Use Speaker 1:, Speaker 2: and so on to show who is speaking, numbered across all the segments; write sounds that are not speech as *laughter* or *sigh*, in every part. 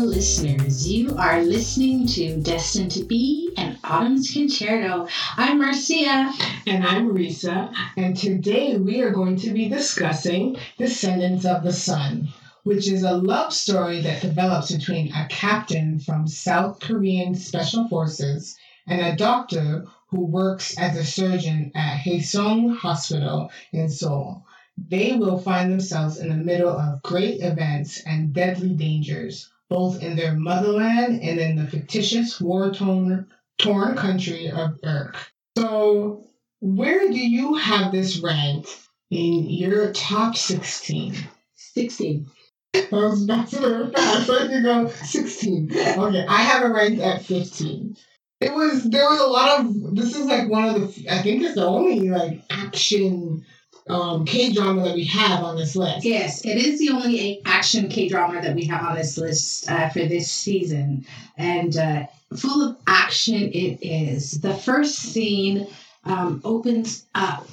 Speaker 1: Listeners. You are listening to Destined to Be and Autumn's Concerto. I'm Marcia.
Speaker 2: And I'm Risa, and today we are going to be discussing Descendants of the Sun, which is a love story that develops between a captain from South Korean Special Forces and a doctor who works as a surgeon at Haesung Hospital in Seoul. They will find themselves in the middle of great events and deadly dangers, both in their motherland and in the fictitious war-torn torn country of Urk. So, where do you have this ranked in your top 16?
Speaker 1: 16.
Speaker 2: That was that's very fast. So you go 16. Okay, I have it ranked at 15. It was there was a lot of this is like one of the I think it's the only like action um K drama that we have on this list.
Speaker 1: Yes, it is the only action K drama that we have on this list uh, for this season. And uh, full of action it is. The first scene um, opens up,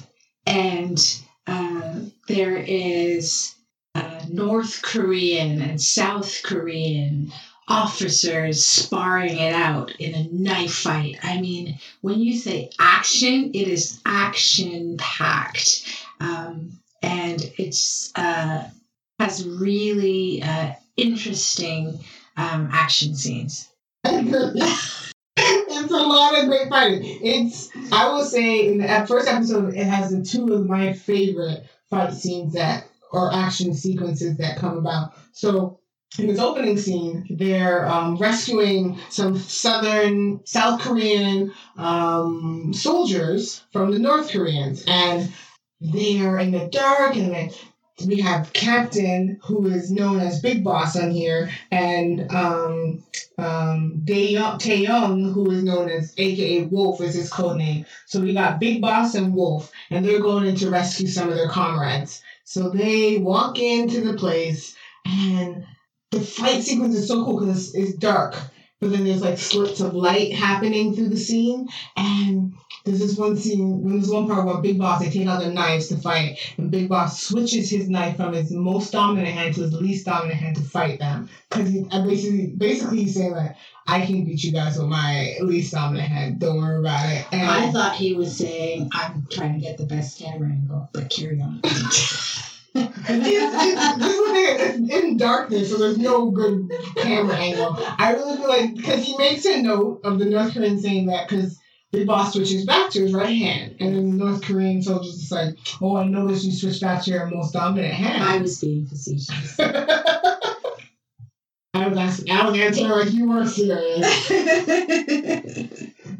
Speaker 1: and uh, there is uh, North Korean and South Korean officers sparring it out in a knife fight. I mean, when you say action, it is action packed. Um, and it's uh, has really uh, interesting um, action scenes. *laughs*
Speaker 2: it's a lot of great fighting. It's I will say in the first episode it has the two of my favorite fight scenes that or action sequences that come about. So in this opening scene, they're um, rescuing some southern South Korean um, soldiers from the North Koreans, and they're in the dark, and then we have Captain, who is known as Big Boss on here, and um, um, who is known as AKA Wolf, is his code name. So we got Big Boss and Wolf, and they're going in to rescue some of their comrades. So they walk into the place, and the fight sequence is so cool because it's, it's dark, but then there's like slits of light happening through the scene, and there's this one scene, when there's one part where Big Boss, they take out their knives to fight, and Big Boss switches his knife from his most dominant hand to his least dominant hand to fight them. Because he basically, basically he's saying like, I can beat you guys with my least dominant hand. Don't worry about it. And
Speaker 1: I thought he was saying, I'm trying to get the best camera angle, but carry on. *laughs*
Speaker 2: it's, it's, this is the thing, it's in darkness, so there's no good camera angle. I really feel like because he makes a note of the North Korean saying that because the Boss switches back to his right hand, and then the North Korean soldiers is like, "Oh, I noticed you switched back to your most dominant hand."
Speaker 1: I was being facetious. *laughs*
Speaker 2: I was asking, I was answering like you weren't serious. *laughs*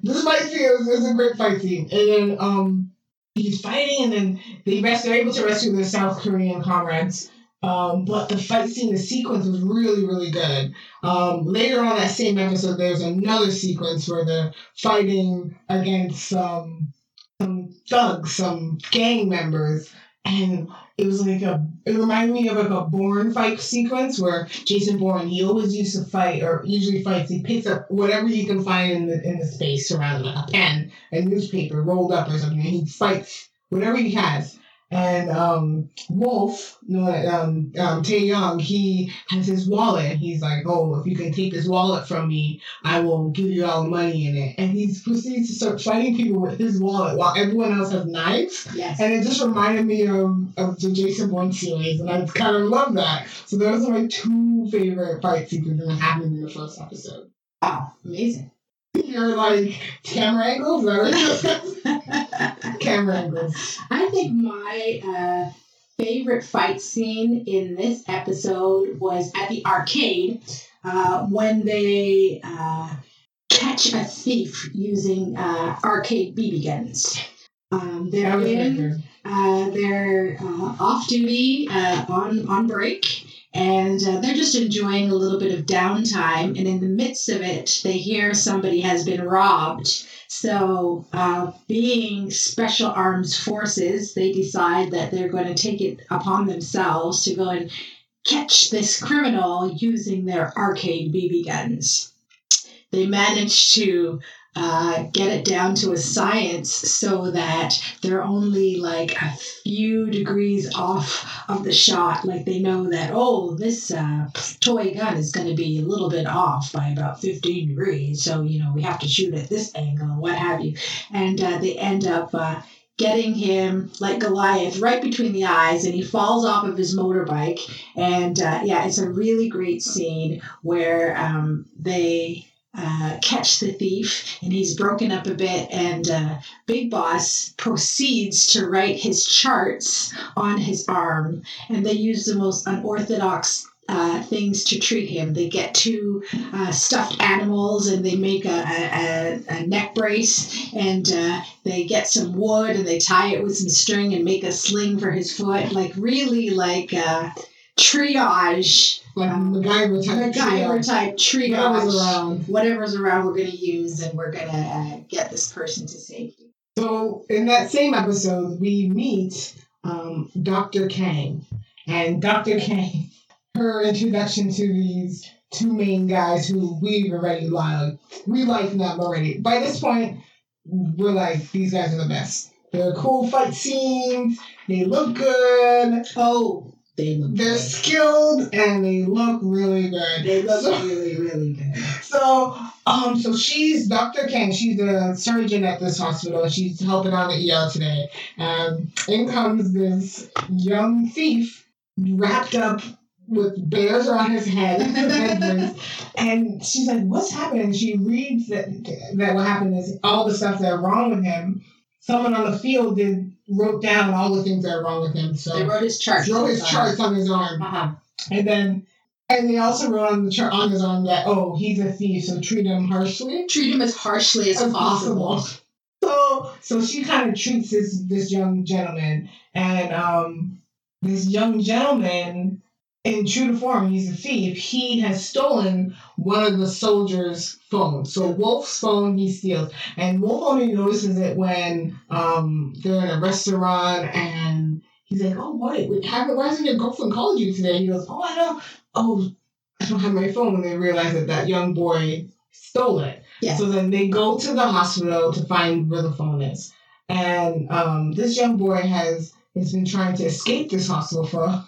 Speaker 2: this fight scene is, is a great fight scene, and then um, he's fighting, and then they rest, they're able to rescue their South Korean comrades. Um, but the fight scene, the sequence was really, really good. Um, later on that same episode, there's another sequence where they're fighting against some some thugs, some gang members, and it was like a. It reminded me of like a Bourne fight sequence where Jason Bourne he always used to fight or usually fights. He picks up whatever he can find in the in the space surrounding like a pen, a newspaper rolled up or something, and he fights whatever he has. And um, Wolf, you know, um, um, Tae Young, he has his wallet. He's like, "Oh, if you can take this wallet from me, I will give you all the money in it." And he proceeds to start fighting people with his wallet while everyone else has knives.
Speaker 1: yes.
Speaker 2: And it just reminded me of, of the Jason Bourne series, and I kind of love that. So those are my two favorite fight sequences that happened in the first episode.
Speaker 1: Wow, amazing.
Speaker 2: You're like camera angles, *laughs* *laughs* is that camera angles.
Speaker 1: I think my uh, favorite fight scene in this episode was at the arcade uh, when they uh, catch a thief using uh, arcade BB guns. Um, they're in, uh, they're uh, off duty uh, on on break, and uh, they're just enjoying a little bit of downtime. And in the midst of it, they hear somebody has been robbed. So, uh, being special arms forces, they decide that they're going to take it upon themselves to go and catch this criminal using their arcade BB guns. They manage to uh, get it down to a science so that they're only like a few degrees off of the shot. Like they know that, oh, this uh, toy gun is going to be a little bit off by about 15 degrees. So, you know, we have to shoot at this angle, what have you. And uh, they end up. Uh, getting him like Goliath right between the eyes, and he falls off of his motorbike. And uh, yeah, it's a really great scene where um, they uh, catch the thief, and he's broken up a bit. And uh, Big Boss proceeds to write his charts on his arm, and they use the most unorthodox. Uh, things to treat him. They get two uh, stuffed animals and they make a, a, a, neck brace and uh, they get some wood and they tie it with some string and make a sling for his foot. Like, really, like uh, triage,
Speaker 2: Like MacGyver type.
Speaker 1: MacGyver type triage
Speaker 2: Whatever's around.
Speaker 1: whatever's around we're going to use and we're going to uh, get this person to safety
Speaker 2: So in that same episode, we meet um, Dr. Kang, and Dr. Kang, her introduction to these two main guys who we've already like. We like them already. By this point, we're like these guys are the best. They're cool fight scenes. They look good.
Speaker 1: oh they look
Speaker 2: They're
Speaker 1: good.
Speaker 2: skilled and they look really good.
Speaker 1: they look
Speaker 2: So-
Speaker 1: really really good
Speaker 2: So, um, so she's Dr. Kang. She's a surgeon at this hospital. She's helping out the ER today. Um, in comes this young thief wrapped up with bears on his head, head *laughs* and she's like, "What's happening?" She reads that that what happened is all the stuff that are wrong with him. Someone on the field did wrote down all the things that are wrong with him. So
Speaker 1: they wrote his chart
Speaker 2: wrote his charts on his arm.
Speaker 1: uh-huh.
Speaker 2: And then, and they also wrote on the chart on his arm that oh he's a thief, so treat him harshly
Speaker 1: treat him as harshly as,
Speaker 2: as
Speaker 1: possible.
Speaker 2: possible. *laughs* So so she kind of treats this this young gentleman, and um this young gentleman, in true to form, he's a thief. He has stolen one of the soldiers' phones. So Wolf's phone he steals, and Wolf only notices it when um they're in a restaurant and. He's like, oh, why? Why hasn't your girlfriend called you today? He goes, oh, I don't, oh, I don't have my phone. And they realize that that young boy stole it.
Speaker 1: Yeah.
Speaker 2: So then they go to the hospital to find where the phone is. And um, this young boy has has been trying to escape this hospital for.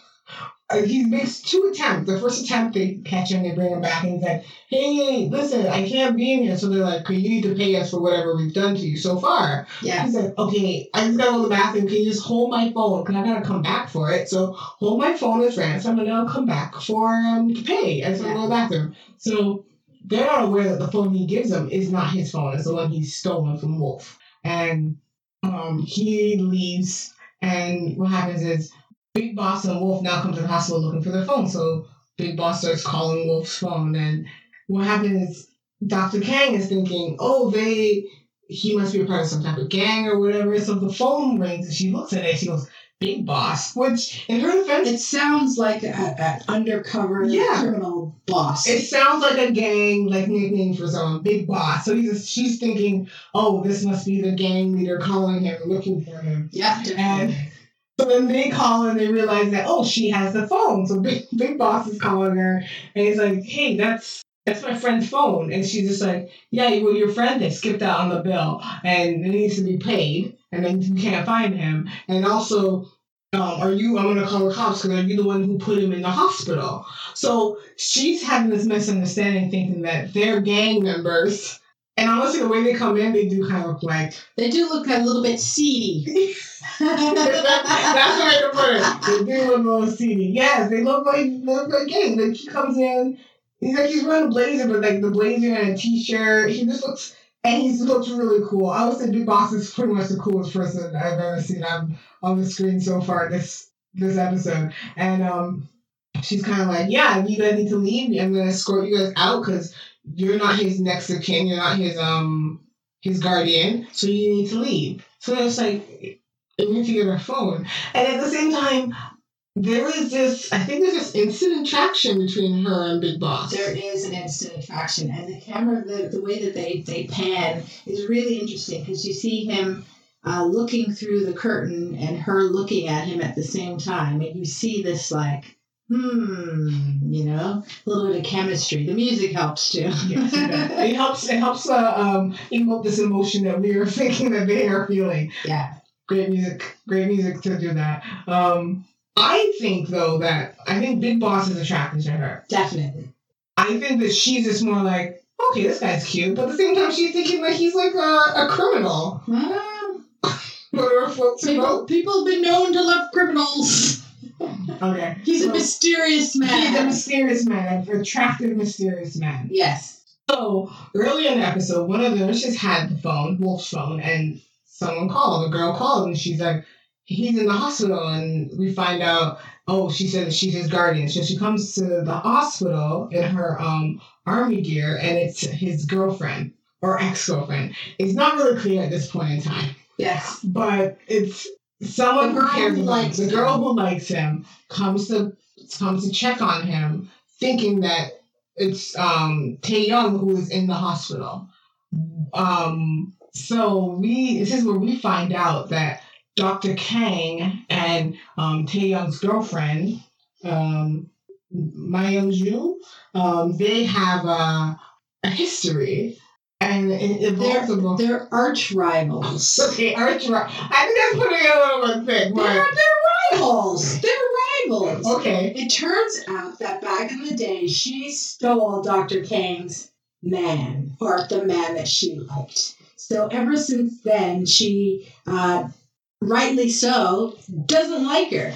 Speaker 2: Uh, he makes two attempts. The first attempt, they catch him, they bring him back, and he's like, "Hey, listen, I can't be in here." So they're like, "Okay, you need to pay us for whatever we've done to you so far."
Speaker 1: yeah
Speaker 2: He's like, okay, I just gotta go to the bathroom. Can you just hold my phone? Because I gotta come back for it. So hold my phone as ransom and I'll come back for um to pay. I just wanna go to the bathroom. So they're not aware that the phone he gives them is not his phone. It's the one he's stolen from Wolf. And um he leaves and what happens is Big Boss and Wolf now come to the hospital looking for their phone. So Big Boss starts calling Wolf's phone and what happens is Dr. Kang is thinking, oh, they he must be a part of some type of gang or whatever. So the phone rings and she looks at it. She goes, "Big boss," which in her defense,
Speaker 1: it sounds like an undercover
Speaker 2: Yeah.
Speaker 1: criminal boss
Speaker 2: it sounds like a gang like nickname for someone. Big boss. So he's she's thinking, "Oh, this must be the gang leader calling him, looking for him."
Speaker 1: yeah
Speaker 2: And
Speaker 1: definitely.
Speaker 2: So then they call and they realize that oh, she has the phone. So *laughs* big big boss is calling her and he's like, "Hey, that's." That's my friend's phone. And she's just like, Yeah, well, your friend, they skipped out on the bill and it needs to be paid. And then you can't find him. And also, um, are you, I'm to call the cops because are you the one who put him in the hospital? So she's having this misunderstanding thinking that they're gang members. And honestly, the way they come in, they do kind of look like
Speaker 1: they do look a little bit seedy *laughs* *laughs*
Speaker 2: That's the way to put it. They do look a little seedy. Yes, they look like they look like gang. Like he comes in, he's like he's wearing a blazer, but like the blazer and a t-shirt. He just looks and he looks really cool. I would say Big Boss is pretty much the coolest person I've ever seen on on the screen so far this this episode. And um, she's kind of like, yeah, you guys need to leave. I'm gonna escort you guys out because you're not his next of kin. You're not his um his guardian, so you need to leave. So it's like we need to get her phone. And at the same time, there is this, I think there's this instant attraction between her and Big Boss.
Speaker 1: there is an instant attraction and the camera the, the way that they, they pan is really interesting because you see him uh, looking through the curtain and her looking at him at the same time and you see this like hmm, you know, a little bit of chemistry. The music helps too.
Speaker 2: Yes, it it helps. It helps uh, um, emote this emotion that we are *laughs* thinking that they are feeling.
Speaker 1: yeah.
Speaker 2: Great music. Great music to do that. Um, I think though that I think Big Boss is attracted to her.
Speaker 1: Definitely.
Speaker 2: I think that she's just more like, okay, this guy's cute, but at the same time, she's thinking that he's like a, a criminal.
Speaker 1: Well, *laughs*
Speaker 2: Whatever floats her
Speaker 1: people, people have been known to love criminals.
Speaker 2: Okay.
Speaker 1: He's a mysterious man.
Speaker 2: He's a mysterious man, an attractive, mysterious man.
Speaker 1: yes.
Speaker 2: So early in the episode, one of the nurses had the phone, Wolf's phone, and someone called. A girl called, and she's like, "He's in the hospital." And we find out, oh, she said she's his guardian. So she comes to the hospital in her um army gear, and it's his girlfriend or ex girlfriend. It's not really clear at this point in time,
Speaker 1: Yes.
Speaker 2: but it's someone
Speaker 1: The
Speaker 2: who
Speaker 1: girl
Speaker 2: cares
Speaker 1: who likes.
Speaker 2: The girl who likes him comes to comes to check on him, thinking that it's um Tae Young who is in the hospital. Um, so we this is where we find out that Dr. Kang and um Tae Young's girlfriend, um Ju, um, they have a, a history. And
Speaker 1: They're, they're arch rivals. *laughs*
Speaker 2: Okay, arch ri- I think that's putting a little bit thick,
Speaker 1: They're, they're rivals. They're rivals.
Speaker 2: okay.
Speaker 1: It turns out that back in the day, she stole Dr. Kang's man, or the man that she liked. So ever since then, she, uh, rightly so, doesn't like her.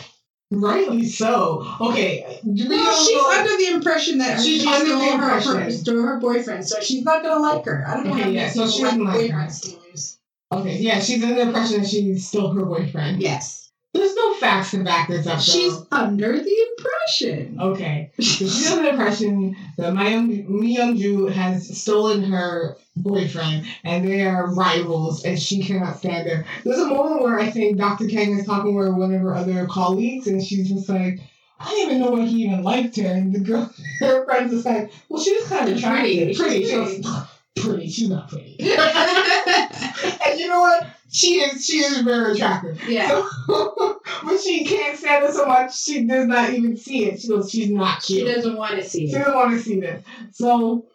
Speaker 2: Rightly so. Okay. we
Speaker 1: Well, she's
Speaker 2: know-
Speaker 1: under the impression that
Speaker 2: She's
Speaker 1: she
Speaker 2: under the
Speaker 1: her,
Speaker 2: impression.
Speaker 1: her, stole her boyfriend, so she's not gonna like her. I don't know
Speaker 2: Okay,
Speaker 1: how
Speaker 2: yeah, so she doesn't like her.
Speaker 1: stealers.
Speaker 2: Okay, yeah, she's under the impression that she stole her boyfriend.
Speaker 1: Yes,
Speaker 2: There's no facts to back this up.
Speaker 1: she's under the impression.
Speaker 2: Okay. She's under the impression that Myung Myung Ju has stolen her boyfriend and they are rivals and she cannot stand her. There's a moment where I think Dr. Kang is talking with one of her other colleagues and she's just like, I didn't even know why he even liked her. And the girl, *laughs* her friend's just like, well, she was kind of
Speaker 1: Pretty.
Speaker 2: attractive. Pretty.
Speaker 1: She's
Speaker 2: She was, pretty. *laughs* She's not pretty. *laughs* you know what? She is. She is very attractive.
Speaker 1: yeah, *laughs*
Speaker 2: but she can't stand it so much. She does not even see it. She goes, she's not cute.
Speaker 1: she doesn't want to see it.
Speaker 2: She doesn't want to see this. So,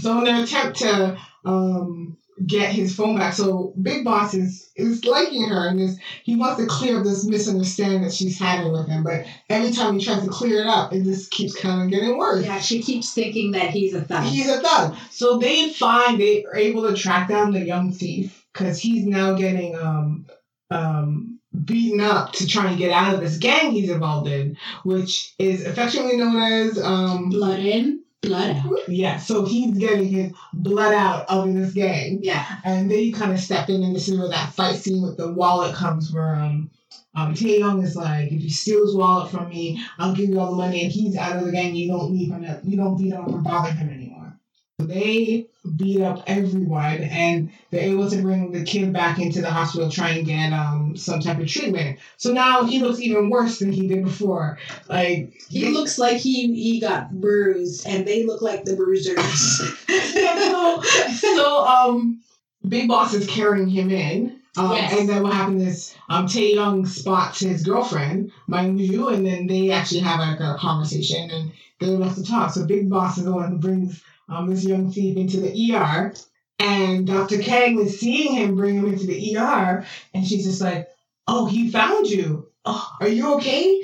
Speaker 2: so in their attempt to um get his phone back, so Big Boss is is liking her and is he wants to clear up this misunderstanding that she's having with him. But every time he tries to clear it up, it just keeps kind of getting worse.
Speaker 1: Yeah, she keeps thinking that he's a thug.
Speaker 2: He's a thug. So they find they are able to track down the young thief because he's now getting um um beaten up to try and get out of this gang he's involved in, which is affectionately known as um
Speaker 1: blood in, blood out.
Speaker 2: yeah. So he's getting his blood out of this gang,
Speaker 1: Yeah,
Speaker 2: and they kind of step in, and this is where that fight scene with the wallet comes, where um. Um, Tae Young is like, if you steal his wallet from me, I'll give you all the money, and he's out of the gang. You don't need him. You don't beat him up or bother him anymore. So they beat up everyone, and they're able to bring the kid back into the hospital, try and get um some type of treatment. So now he looks even worse than he did before. Like
Speaker 1: he
Speaker 2: they-
Speaker 1: looks like he he got bruised, and they look like the bruisers.
Speaker 2: so, *laughs* so um, Big Boss is carrying him in. Um,
Speaker 1: Yes.
Speaker 2: And then what happens is um, Tae Young spots his girlfriend, Myung Ju, and then they actually have like a conversation and they're left to talk. So Big Boss is the one who brings um, this young thief into the ER. And Dr. Kang is seeing him bring him into the ER, and she's just like, "Oh, he found you. Oh, are you okay?"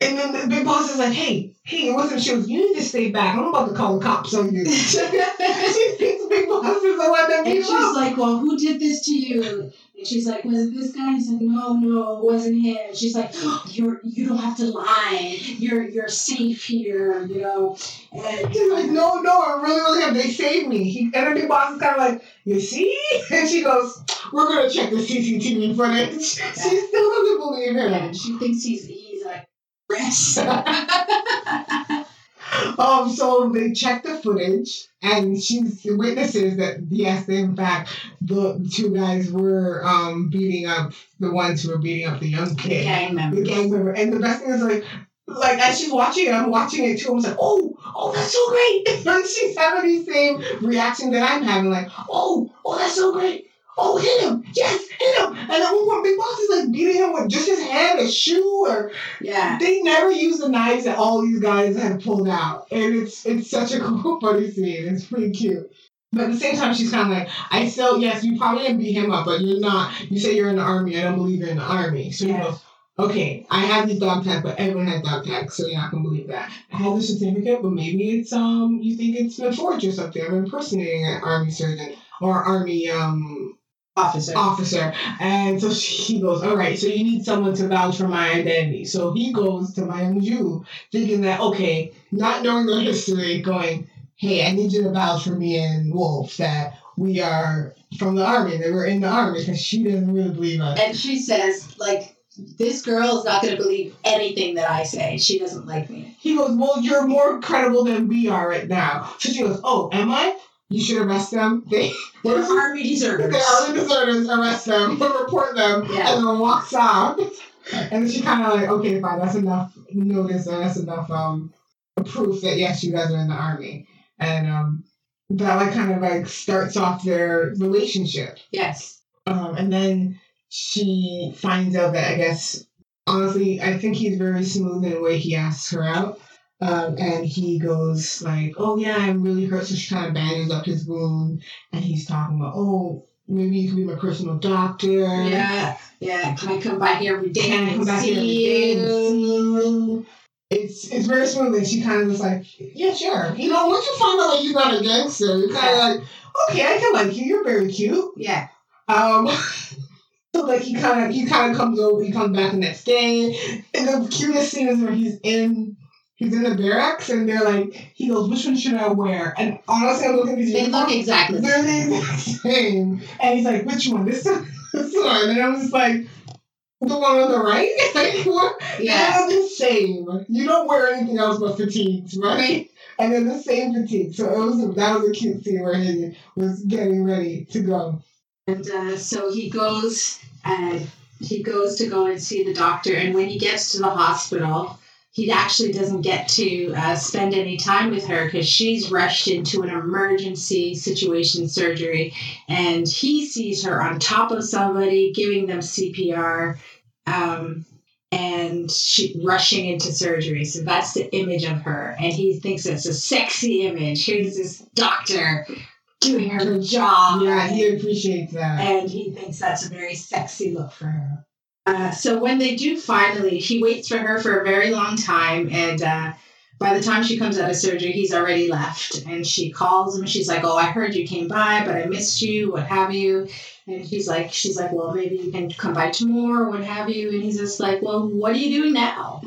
Speaker 2: And then the big boss is like, "Hey, hey, it wasn't you. You need to stay back. I'm about to call the cops on you." *laughs* *laughs* she thinks big boss is the one that
Speaker 1: And she's
Speaker 2: up.
Speaker 1: like, "Well, who did this to you?" And she's like, "Was it this guy?" He's like, "No, no, it wasn't him." And she's like, oh, "You're you don't have to lie. You're you're safe here, you know." And
Speaker 2: He's like, "No, no, I really, really have. They saved me." He, and the big boss is kind of like, "You see?" *laughs* And she goes, "We're gonna check the CCTV footage." *laughs* She still doesn't believe him.
Speaker 1: and she thinks he's he's like rest. *laughs*
Speaker 2: Um, so they check the footage, and she's witnesses that yes, in fact, the two guys were um beating up the ones who were beating up the young kid,
Speaker 1: gang
Speaker 2: the gang member. And the best thing is like, like as she's watching it, I'm watching it too. I'm like, oh, oh, that's so great. *laughs* and she's having the same reaction that I'm having, like, oh, oh, that's so great. oh, hit him, yes, him. And then one point, Big Boss is like beating him with just his hand, a shoe, or
Speaker 1: Yeah.
Speaker 2: they never use the knives that all these guys have pulled out, and it's it's such a *laughs* cool, funny scene. It's pretty cute. But at the same time, she's kind of like, I still, yes, you probably didn't beat him up, but you're not. You say you're in the army. I don't believe you're in the army. So he
Speaker 1: Yeah.
Speaker 2: goes, okay, I have these dog tags, but everyone has dog tags, so you're not gonna believe that. I have the certificate, but maybe it's um, you think it's been forged or something. I'm impersonating an army surgeon or army um
Speaker 1: Officer.
Speaker 2: officer. And so she goes, All right, so you need someone to vouch for my identity. So he goes to Myung Ju, thinking that, okay, not knowing the history, going, Hey, I need you to vouch for me and Wolf that we are from the army, that we're in the army, because she doesn't really believe us.
Speaker 1: And she says, like, this girl is not going to believe anything that I say. She doesn't like me.
Speaker 2: He goes, Well, you're more credible than we are right now. So she goes, Oh, am I? You should arrest them. *laughs* They
Speaker 1: They're army deserters.
Speaker 2: The army deserters arrest them, *laughs* report them,
Speaker 1: Yeah.
Speaker 2: and then walks off. And then she kind of like, okay, fine, that's enough notice, and that's enough um proof that yes, you guys are in the army, and um that like kind of like starts off their relationship.
Speaker 1: Yes.
Speaker 2: Um, and then she finds out that I guess honestly, I think he's very smooth in the way he asks her out. Um, and he goes like, "Oh yeah, I'm really hurt." So she kind of bandages up his wound, and he's talking about, "Oh, maybe you could be my personal doctor."
Speaker 1: Yeah. Yeah. Can I come by here every day
Speaker 2: Can I
Speaker 1: and
Speaker 2: come back here every day and
Speaker 1: you?
Speaker 2: see you? It's it's very smooth, and she kind of just like, "Yeah, sure." You know, once you find out that he's not a gangster, you're kind of like, "Okay, I can like you. You're very cute."
Speaker 1: Yeah.
Speaker 2: Um, *laughs* so like he kind of he kind of comes over. He comes back the next day, and the cutest scene is where he's in he's in the barracks, and they're like, he goes, "Which one should I wear?" And honestly, I'm looking at these
Speaker 1: They look exactly the
Speaker 2: they're
Speaker 1: same.
Speaker 2: the exact same, and he's like, "Which one? *laughs* This one? This one?" And I was just like. The one on the right? *laughs* Like, what?
Speaker 1: Yeah.
Speaker 2: They're the same. You don't wear anything else but fatigues, right? And they're the same fatigue. So it was that was a cute scene where he was getting ready to go.
Speaker 1: And uh, so he goes and he goes to go and see the doctor. And when he gets to the hospital, he actually doesn't get to uh, spend any time with her because she's rushed into an emergency situation surgery. And he sees her on top of somebody giving them CPR. Um, and she rushing into surgery. So that's the image of her. And he thinks it's a sexy image. Here's this doctor doing her job.
Speaker 2: Yeah, he appreciates that.
Speaker 1: and he thinks that's a very sexy look for her. Uh, so when they do finally, he waits for her for a very long time, and uh, by the time she comes out of surgery, he's already left. And she calls him. She's like, "Oh, I heard you came by, but I missed you. What have you?" And he's like, "She's like, well, maybe you can come by tomorrow, what have you?" And he's just like, "Well, what are you doing now?"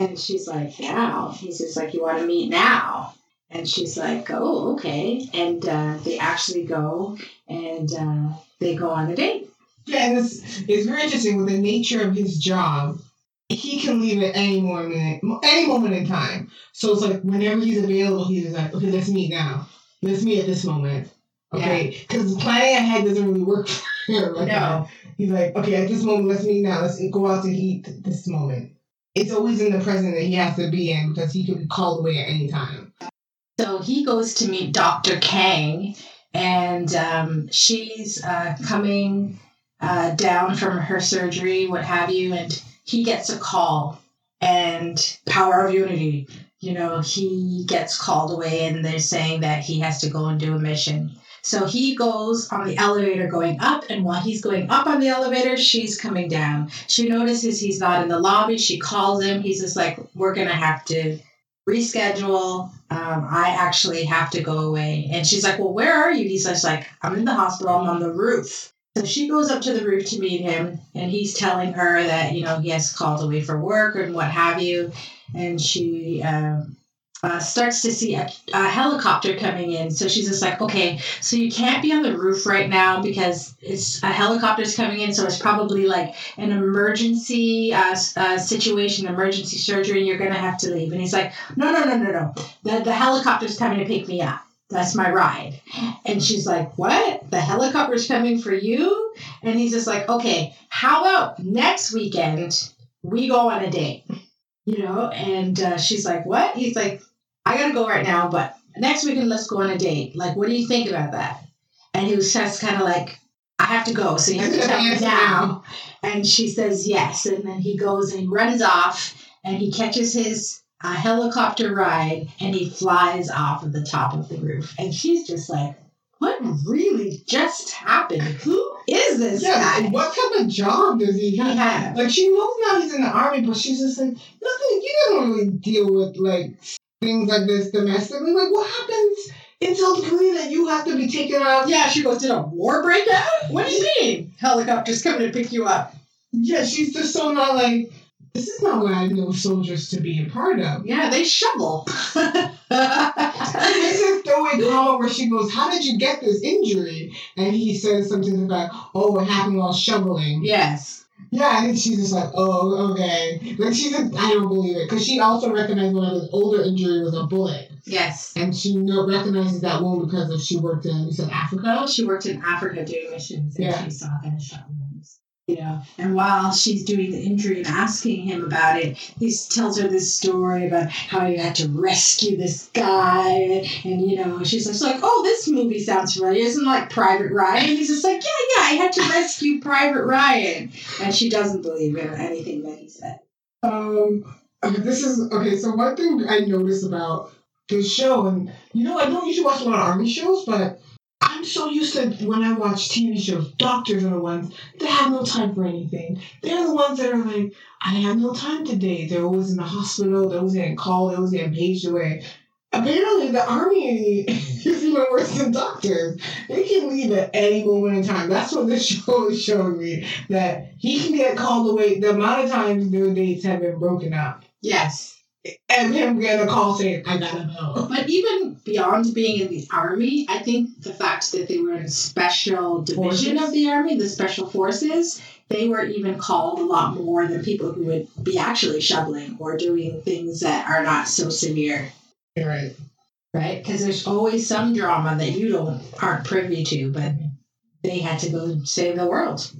Speaker 1: And she's like, "Now." He's just like, "You want to meet now?" And she's like, "Oh, okay." And uh, they actually go, and uh, they go on a date.
Speaker 2: Yeah, and it's, it's very interesting with the nature of his job. He can leave at any moment, any moment in time. So it's like whenever he's available, he's like, okay, let's meet now. Let's meet at this moment. Okay, because planning ahead doesn't really work *laughs* for him. Like that.
Speaker 1: No.
Speaker 2: He's like, okay, at this moment, let's meet now. Let's go out to eat this moment. It's always in the present that he has to be in because he could be called away at any time.
Speaker 1: So he goes to meet Dr. Kang, and um, she's uh, coming uh, down from her surgery, what have you, and he gets a call. And power of unity, you know, he gets called away, and they're saying that he has to go and do a mission. So he goes on the elevator going up, and while he's going up on the elevator, she's coming down. She notices he's not in the lobby. She calls him. He's just like, We're going to have to reschedule. Um, I actually have to go away. And she's like, Well, where are you? He's just like, I'm in the hospital. I'm on the roof. So she goes up to the roof to meet him, and he's telling her that, you know, he has called away for work and what have you. And she um, uh, starts to see a, a helicopter coming in. So she's just like, okay, so you can't be on the roof right now because it's a helicopter's coming in. So it's probably like an emergency uh, uh, situation, emergency surgery, and you're going to have to leave. And he's like, no, no, no, no, no. The, the helicopter's coming to pick me up. That's my ride. And she's like, What? The helicopter's coming for you? And he's just like, Okay, how about next weekend we go on a date? You know? And uh, she's like, What? He's like, I gotta go right now, but next weekend let's go on a date. Like, what do you think about that? And he was just kind of like, I have to go. So you have to tell me *laughs* now. And she says yes. And then he goes and he runs off and he catches his uh, helicopter ride and he flies off of the top of the roof. And she's just like, what really just happened? Who is this
Speaker 2: Yeah,
Speaker 1: guy?
Speaker 2: what type of job does he have?
Speaker 1: had.
Speaker 2: Like she knows now he's in the army, but she's just like, nothing. You don't really deal with like things like this domestically. Like, what happens in South Korea that you have to be taken out?
Speaker 1: Yeah, she goes, Did a war break out? What do you mean? Helicopters coming to pick you up.
Speaker 2: Yeah, she's just so not like. This is not what I know soldiers to be a part of.
Speaker 1: Yeah, they shovel. *laughs*
Speaker 2: This is throwaway comment where she goes, "How did you get this injury?" And he says something about, "Oh, it happened while shoveling."
Speaker 1: yes.
Speaker 2: Yeah, and she's just like, "Oh, okay." Like she's, just, I don't believe it because she also recognized one of his older injury was a bullet,
Speaker 1: Yes.
Speaker 2: and she know, recognizes that wound because of she worked in you said Africa.
Speaker 1: She worked in Africa doing missions and
Speaker 2: Yeah.
Speaker 1: she saw gunshot wounds. Yeah. And while she's doing the injury and asking him about it, he tells her this story about how he had to rescue this guy. And, you know, she's just like, oh, this movie sounds familiar. Isn't like Private Ryan? And he's just like, yeah, yeah, I had to rescue Private Ryan. And she doesn't believe in anything that he said.
Speaker 2: Um, this is okay. So one thing I noticed about this show, and you know, I don't usually watch a lot of army shows, but So used to when I watch TV shows, doctors are the ones that have no time for anything. They're the ones that are like, I have no time today. They're always in the hospital. They're always getting called. They're always getting paged away. Apparently, the army *laughs* is even worse than doctors. They can leave at any moment in time. That's what this *laughs* show is showing me. That he can get called away. The amount of times their dates have been broken up.
Speaker 1: Yes.
Speaker 2: And him getting a call saying, I gotta go.
Speaker 1: But even beyond being in the army, I think the fact that they were in a special division
Speaker 2: Forces?
Speaker 1: of the army, the special forces, they were even called a lot more than people who would be actually shoveling or doing things that are not so severe,
Speaker 2: right.
Speaker 1: right? Because there's always some drama that you don't aren't privy to, but they had to go save the world.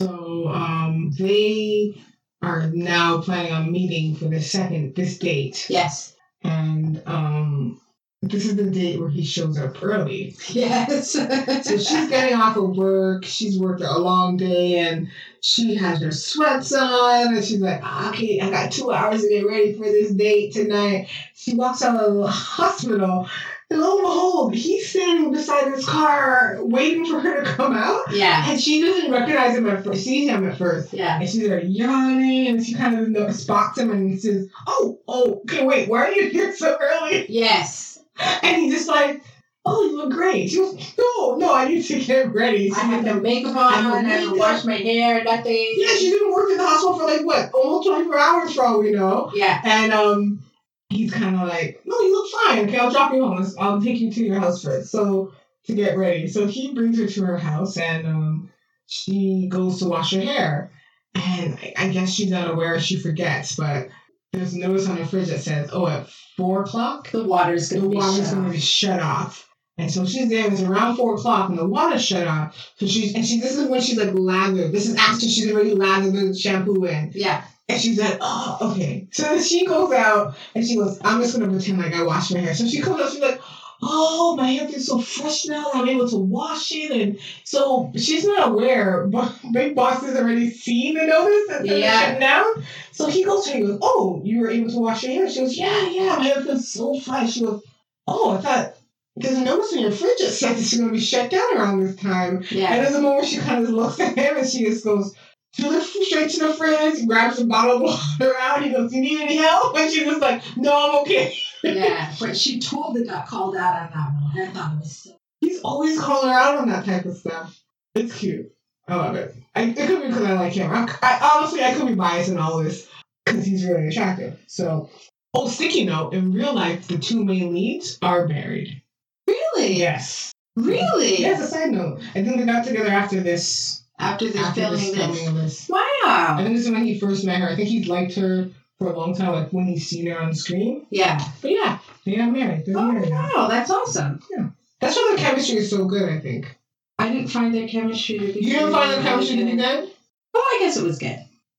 Speaker 2: So um, they are now planning on meeting for the second, this date.
Speaker 1: Yes.
Speaker 2: And um, this is the date where he shows up early.
Speaker 1: Yes.
Speaker 2: So she's *laughs* getting off of work. She's worked a long day and she has her sweats on. And she's like, "Ah, okay, I got two hours to get ready for this date tonight. She walks out of the hospital. And lo and behold, he's standing beside his car waiting for her to come out.
Speaker 1: yeah.
Speaker 2: And she doesn't recognize him at first, sees him at first.
Speaker 1: Yeah.
Speaker 2: And she's there yawning and she kind of spots him and says, Oh, oh, okay, wait, why are you here so early?
Speaker 1: Yes.
Speaker 2: And he's just like, Oh, you look great. She goes, No, no, I need to get ready.
Speaker 1: I have no makeup on,
Speaker 2: I have no
Speaker 1: I haven't washed my hair, nothing.
Speaker 2: Yeah, she's been working in the hospital for like what, almost 24 hours for all we know.
Speaker 1: Yeah.
Speaker 2: And um he's kind of like, No, you look fine. Okay, I'll drop you home. I'll take you to your house first. So to get ready. So he brings her to her house and um she goes to wash her hair. And I, I guess she's unaware, she forgets, but there's a notice on the fridge that says, Oh, at four o'clock,
Speaker 1: The water's
Speaker 2: the
Speaker 1: gonna be
Speaker 2: water's
Speaker 1: shut
Speaker 2: going to
Speaker 1: off.
Speaker 2: be shut off. And so she's there. It's around four o'clock, and the water's shut off. So she's and she. This is when she's like lathered. This is after she's already lathered the shampoo in,
Speaker 1: Yeah.
Speaker 2: And she's like, "Oh, okay." So then she goes out and she goes, "I'm just gonna pretend like I washed my hair." So she comes out. She's like, "Oh, my hair feels so fresh now. I'm able to wash it." And so she's not aware, but Big Boss has already seen the notice that they're
Speaker 1: Yeah.
Speaker 2: shutting down. So he goes to her. He goes, "Oh, you were able to wash your hair?" She goes, "Yeah, yeah. My hair feels so fresh." She goes, "Oh, I thought." There's a notice in your fridge that says it's going to be shut down around this time. And
Speaker 1: Yeah.
Speaker 2: there's a moment she kind of looks at him and she just goes to looks straight to the fridge, grabs a bottle of water out. He goes, "You need any help?" And she was like, "No, I'm okay."
Speaker 1: Yeah. But she totally got called out on that one. I thought it was so
Speaker 2: He's always calling her out on that type of stuff. It's cute. I love it. I, it could be because I like him. I, I honestly, I could be biased in all this because he's really attractive. So, oh, sticky note: in real life, the two main leads are married.
Speaker 1: Really?
Speaker 2: Yes.
Speaker 1: Really?
Speaker 2: Yes. A side note: I think they got together after this.
Speaker 1: After they're
Speaker 2: After
Speaker 1: filming
Speaker 2: this
Speaker 1: this.
Speaker 2: of. I think this is when he first met her. I think he's liked her for a long time, like when he's seen her on screen.
Speaker 1: Yeah.
Speaker 2: But yeah, they got married. They're
Speaker 1: Oh
Speaker 2: married now.
Speaker 1: wow, that's awesome. Yeah.
Speaker 2: That's why the chemistry is so good, I think.
Speaker 1: I didn't find their chemistry to be.
Speaker 2: You didn't find the
Speaker 1: really
Speaker 2: chemistry to be
Speaker 1: good. Oh, I guess it was good.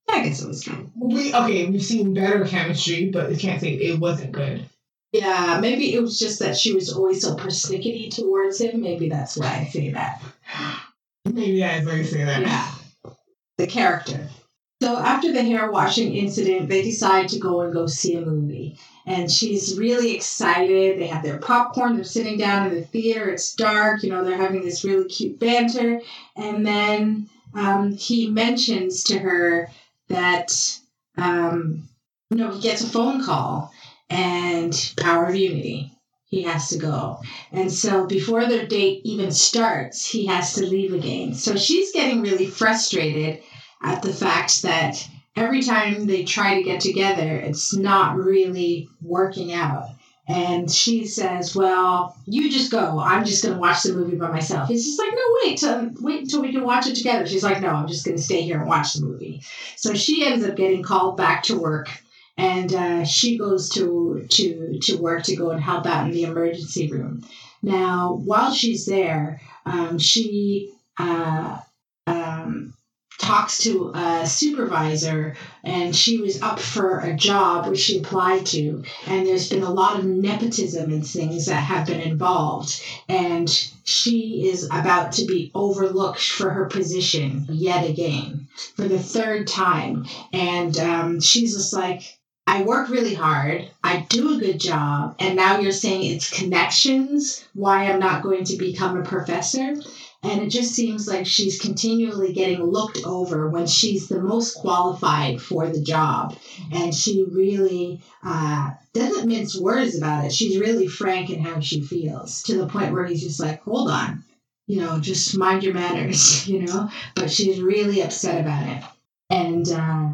Speaker 1: I guess it was good.
Speaker 2: We okay, we've seen better chemistry, but you can't say it wasn't good.
Speaker 1: Yeah, maybe it was just that she was always so persnickety towards him. Maybe that's why I say that.
Speaker 2: Maybe yeah, it's like you say that.
Speaker 1: Yeah. The character. So after the hair washing incident, they decide to go and go see a movie. And she's really excited. They have their popcorn. They're sitting down in the theater. It's dark. You know, they're having this really cute banter. And then um, he mentions to her that, um, you know, he gets a phone call and Power of Unity. He has to go. And so before their date even starts, he has to leave again. So she's getting really frustrated at the fact that every time they try to get together, it's not really working out. And she says, "Well, you just go. I'm just going to watch the movie by myself." He's just like, "No, wait, till, wait until we can watch it together." She's like, "No, I'm just going to stay here and watch the movie." So she ends up getting called back to work, and uh, she goes to to to work to go and help out in the emergency room. Now, while she's there, um, she uh, um, talks to a supervisor and she was up for a job which she applied to. And there's been a lot of nepotism and things that have been involved. And she is about to be overlooked for her position yet again for the third time. And um, she's just like I work really hard. I do a good job. And now you're saying it's connections why I'm not going to become a professor. And it just seems like she's continually getting looked over when she's the most qualified for the job. And she really uh, doesn't mince words about it. She's really frank in how she feels to the point where he's just like, hold on, you know, just mind your manners, *laughs* you know? But she's really upset about it. And, uh,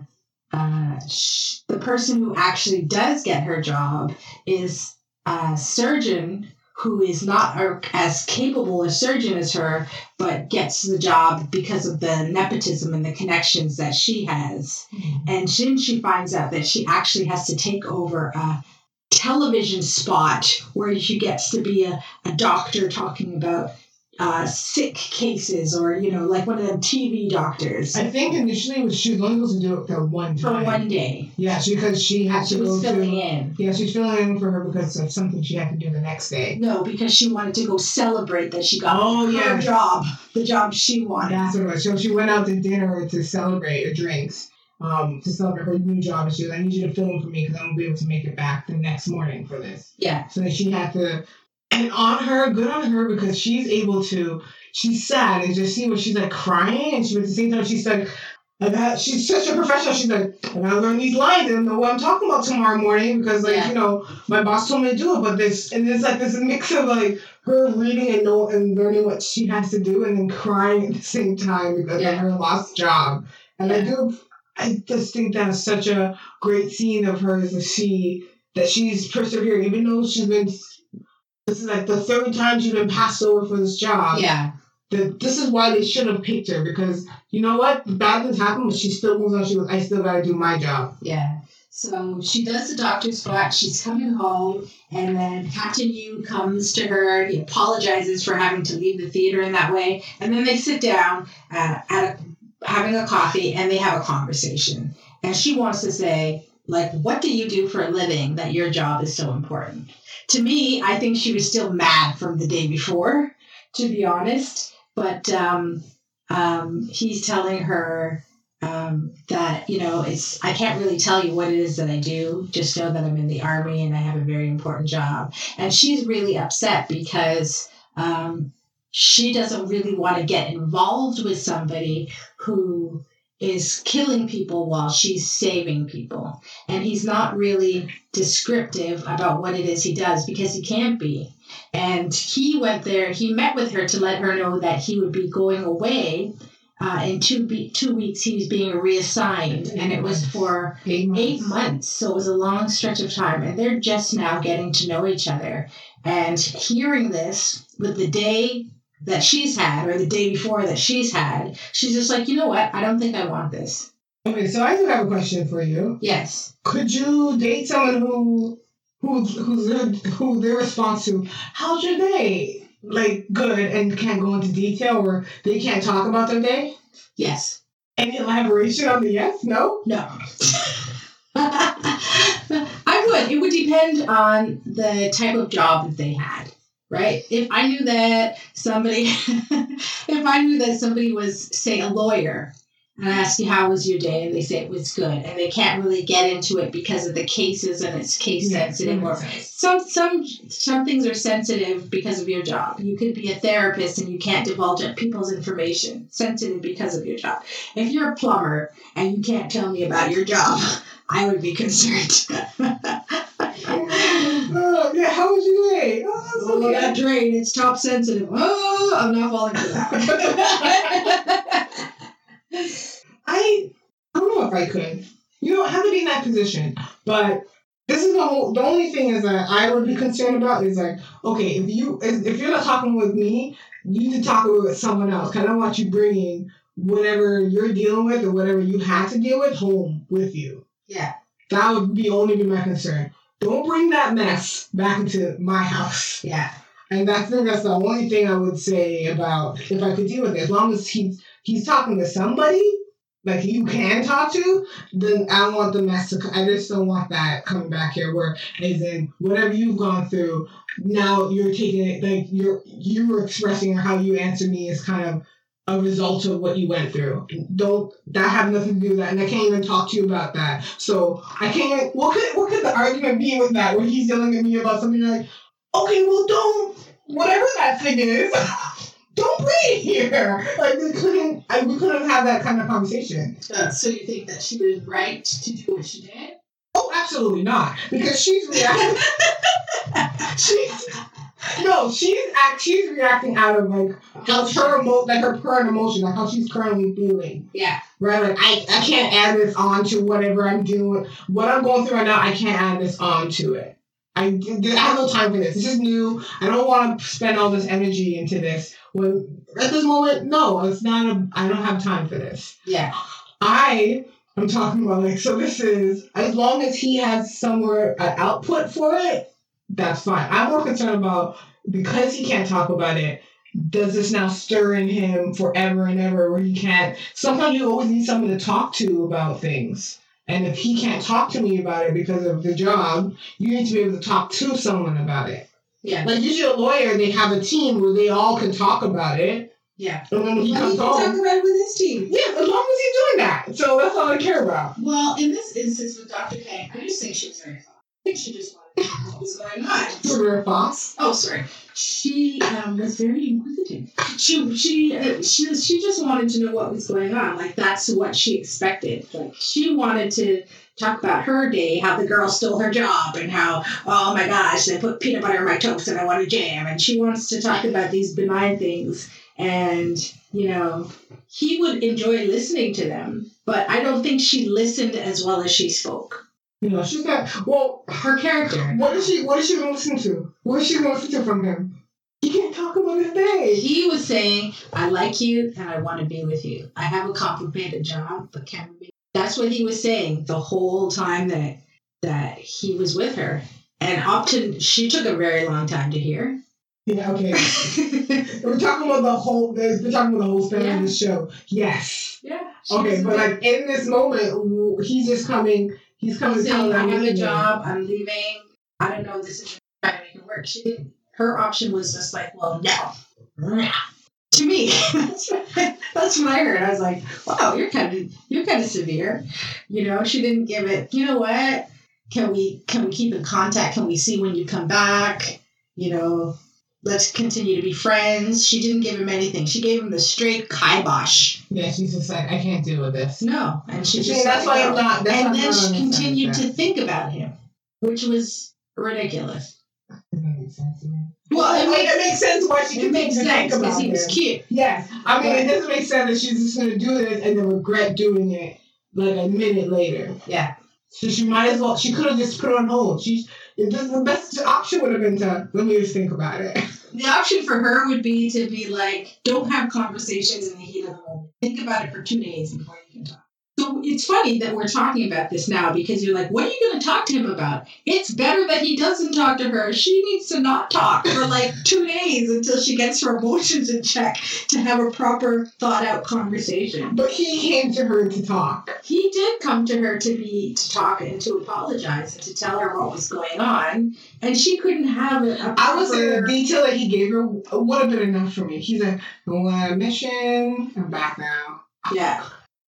Speaker 1: uh, sh- the person who actually does get her job is a surgeon who is not a, as capable a surgeon as her, but gets the job because of the nepotism and the connections that she has. And then she finds out that she actually has to take over a television spot where she gets to be a, a doctor talking about uh, sick cases or, you know, like one of them TV doctors
Speaker 2: I think initially she was only supposed to do it for one
Speaker 1: for one day.
Speaker 2: Yeah, she because she had
Speaker 1: She
Speaker 2: to
Speaker 1: was
Speaker 2: go
Speaker 1: filling
Speaker 2: to.
Speaker 1: in.
Speaker 2: Yeah, she's filling in for her because of something she had to do the next day.
Speaker 1: No, because she wanted to go celebrate that she got
Speaker 2: Oh,
Speaker 1: her
Speaker 2: yes.
Speaker 1: job, the job she wanted.
Speaker 2: That's what it was. So she went out to dinner to celebrate or drinks, um, to celebrate her new job. And she was, I need you to film for me because I won't be able to make it back the next morning for this.
Speaker 1: Yeah,
Speaker 2: So then she had to, and on her, good on her because she's able to. She's sad and just see what she's like crying, and she at the same time she's like. I got, she's such a professional. She's like, I gotta learn these lines and know what I'm talking about tomorrow morning because, like,
Speaker 1: Yeah.
Speaker 2: you know, my boss told me to do it. But this, and it's like this mix of like her reading and know and learning what she has to do, and then crying at the same time because
Speaker 1: Yeah.
Speaker 2: of her lost job. And I do, I just think that is such a great scene of hers that she that she's persevering, even though she's been. This is like the third time she's been passed over for this job.
Speaker 1: yeah,
Speaker 2: That this is why they should have picked her because you know what, bad things happen, but she still moves on. She goes, I still gotta do my job.
Speaker 1: yeah. So she does the doctor's spot. She's coming home, and then Captain Yu comes to her. He apologizes for having to leave the theater in that way, and then they sit down uh, at a, having a coffee, and they have a conversation. And she wants to say, like, what do you do for a living that your job is so important? To me, I think she was still mad from the day before, to be honest. But um, um, he's telling her um, that you know it's I can't really tell you what it is that I do. Just know that I'm in the army and I have a very important job. And she's really upset because um, she doesn't really want to get involved with somebody who is killing people while she's saving people. And he's not really descriptive about what it is he does because he can't be. And he went there, he met with her to let her know that he would be going away. Uh, in two, be- two weeks, he was being reassigned, and it was for
Speaker 2: Eight months.
Speaker 1: eight months. So it was a long stretch of time, and they're just now getting to know each other. And hearing this with the day that she's had, or the day before that she's had, she's just like, you know what? I don't think I want this.
Speaker 2: Okay, so I do have a question for you.
Speaker 1: Yes.
Speaker 2: Could you date someone who who who's their, who their response to how's your day? Like good and can't go into detail or they can't talk about their day?
Speaker 1: Yes.
Speaker 2: Any elaboration on the yes? No?
Speaker 1: No. *laughs* I would. It would depend on the type of job that they had, right? If I knew that somebody, *laughs* if I knew that somebody was, say, a lawyer, and I ask you how was your day, and they say it was good, and they can't really get into it because of the cases and it's case sensitive, or some some some things are sensitive because of your job. You could be a therapist and you can't divulge people's information, sensitive because of your job. If you're a plumber and you can't tell me about your job, *laughs* I would be concerned. *laughs*
Speaker 2: Oh, yeah, how was your day? Oh, that's
Speaker 1: Oh,
Speaker 2: okay.
Speaker 1: that drain, it's top sensitive. Oh, I'm not falling for that. *laughs*
Speaker 2: I I don't know if I could. You know, I have to be in that position. But this is the whole. The only thing is that I would be concerned about is like, okay, if you if if you're not talking with me, you need to talk with someone else. Cause I don't want you bringing whatever you're dealing with or whatever you had to deal with home with you.
Speaker 1: yeah,
Speaker 2: That would be only be my concern. Don't bring that mess back into my house.
Speaker 1: yeah,
Speaker 2: And I think that's the only thing I would say about if I could deal with it. As long as he's he's talking to somebody like you can talk to, then I don't want the mess to. I just don't want that coming back here. Where as in whatever you've gone through, now you're taking it like you're you're expressing how you answer me is kind of a result of what you went through. Don't that have nothing to do with that, and I can't even talk to you about that. So I can't. What could what could the argument be with that? Where he's yelling at me about something like, okay, well don't whatever that thing is. *laughs* Don't bring it here. Like we couldn't, I, we couldn't have that kind of conversation.
Speaker 1: Uh, so you think that she was right to do what she did?
Speaker 2: Oh, absolutely not, because she's reacting. *laughs* she's no, she's act. She's reacting out of like how her emo- like her current emotion, like how she's currently feeling.
Speaker 1: Yeah,
Speaker 2: Right, like I, I can't add this on to whatever I'm doing. What I'm going through right now, I can't add this on to it. I, I have no time for this. This is new. I don't want to spend all this energy into this. When at this moment, no, it's not. A, I don't have time for this.
Speaker 1: yeah,
Speaker 2: I am talking about like so. This is as long as he has somewhere an output for it, that's fine. I'm more concerned about because he can't talk about it. Does this now stir in him forever and ever where he can't? Sometimes you always need someone to talk to about things. And if he can't talk to me about it because of the job, you need to be able to talk to someone about it.
Speaker 1: yeah,
Speaker 2: Like usually a lawyer, they have a team where they all can talk about it.
Speaker 1: yeah.
Speaker 2: And when he
Speaker 1: Well,
Speaker 2: comes
Speaker 1: he can talk about it with his team.
Speaker 2: yeah, as long as he's doing that. So that's all I care about.
Speaker 1: Well, in this instance with Dr. Kang, I just think she was very thought. I think she just wanted to know what was going on.
Speaker 2: River Fox.
Speaker 1: Oh, sorry. She um, was very inquisitive. She she uh, she was, she just wanted to know what was going on. Like that's what she expected. Like she wanted to talk about her day, how the girl stole her job, and how oh my gosh, they put peanut butter in my toast and I want a jam. And she wants to talk about these benign things. And you know, he would enjoy listening to them, but I don't think she listened as well as she spoke.
Speaker 2: You know, she's got well
Speaker 1: Her character.
Speaker 2: what is she what is she gonna listen to? What is she gonna listen to from him? He can't talk about his day.
Speaker 1: He was saying, I like you and I want to be with you. I have a complicated job, but can we be? That's what he was saying the whole time that that he was with her. And Upton, she took a very long time to hear.
Speaker 2: Yeah, okay. *laughs* We're talking about the whole we're talking about the whole span
Speaker 1: Yeah.
Speaker 2: of the show. Yes.
Speaker 1: yeah.
Speaker 2: Okay, but like in this moment he's just coming he's coming
Speaker 1: he's
Speaker 2: to tell
Speaker 1: saying, I
Speaker 2: I'm
Speaker 1: have a job, I'm leaving. I don't know, this is trying to make it work. She didn't, her option was just like, well, no. Nah. To me, *laughs* that's what I heard. I was like, "Wow, you're kind of you're kind of severe." You know, she didn't give it. You know what? Can we can we keep in contact? Can we see when you come back? You know, let's continue to be friends. She didn't give him anything. She gave him the straight kibosh.
Speaker 2: Yeah, she's just like, I can't deal with this.
Speaker 1: No, and she just
Speaker 2: that's why I'm not
Speaker 1: and
Speaker 2: I'm
Speaker 1: then
Speaker 2: not
Speaker 1: she
Speaker 2: on his side with
Speaker 1: continued to think about him, which was ridiculous.
Speaker 2: Doesn't make sense to me.
Speaker 1: Well, it
Speaker 2: I mean,
Speaker 1: makes-
Speaker 2: it makes sense why she can
Speaker 1: makes
Speaker 2: think
Speaker 1: sense because
Speaker 2: about
Speaker 1: he was cute.
Speaker 2: Yes, I mean it doesn't make sense that she's just gonna do this and then regret doing it like a minute later.
Speaker 1: Yeah.
Speaker 2: So she might as well. She could have just put on hold. She it, the the best option would have been to let me just think about it. *laughs*
Speaker 1: The option for her would be to be like, don't have conversations in the heat of the moment. Think about it for two days before. So it's funny that we're talking about this now because you're like, what are you going to talk to him about? It's better that he doesn't talk to her. She needs to not talk for like two days until she gets her emotions in check to have a proper thought out conversation.
Speaker 2: But he came to her to talk.
Speaker 1: He did come to her to be to talk and to apologize and to tell her what was going on, and she couldn't have a. a
Speaker 2: I would say the
Speaker 1: proper-
Speaker 2: detail that he gave her would have been enough for me. He's like, I'm on a mission. I'm back now.
Speaker 1: yeah.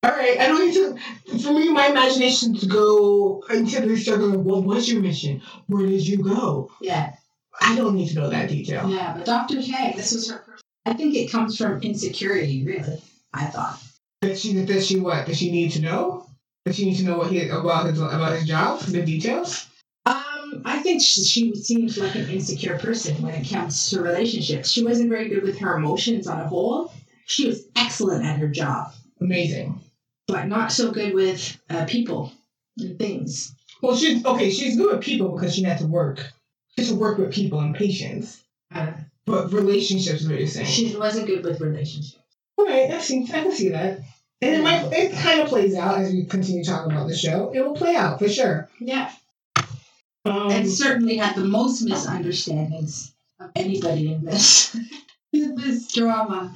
Speaker 2: All right, I don't need to. For me, my imagination to go into the struggle of what was your mission? Where did you go?
Speaker 1: Yeah.
Speaker 2: I don't need to know that detail.
Speaker 1: Yeah, but Dr. K, this was her. First, I think it comes from insecurity, really. I thought.
Speaker 2: That she that she what? Does she need to know? That she need to know what he about his about his job, the details?
Speaker 1: Um, I think she, she seems like an insecure person when it comes to relationships. She wasn't very good with her emotions on a whole. She was excellent at her job,
Speaker 2: Amazing.
Speaker 1: But not so good with uh, people and things.
Speaker 2: Well, she's okay. She's good with people because she had to work. She has to work with people and patience.
Speaker 1: Uh,
Speaker 2: But relationships, what you're saying.
Speaker 1: she wasn't good with relationships.
Speaker 2: Okay, I see. I can see that. And it might. It kind of plays out as we continue talking about the show. It will play out for sure.
Speaker 1: Yeah,
Speaker 2: Um,
Speaker 1: and certainly had the most misunderstandings of anybody in this *laughs* in this drama.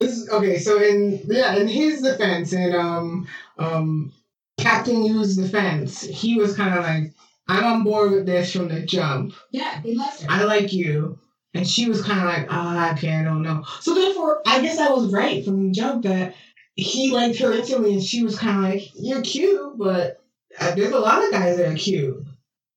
Speaker 2: This is, okay, so in yeah, in his defense, and um, um, Captain Yu's defense, he was kind of like, "I'm on board with this from the jump.
Speaker 1: Yeah, he liked her.
Speaker 2: I like you," and she was kind of like, "Ah, okay, I don't know." So therefore, I guess I was right from the jump that he liked her instantly, and she was kind of like, "You're cute, but uh, there's a lot of guys that are cute."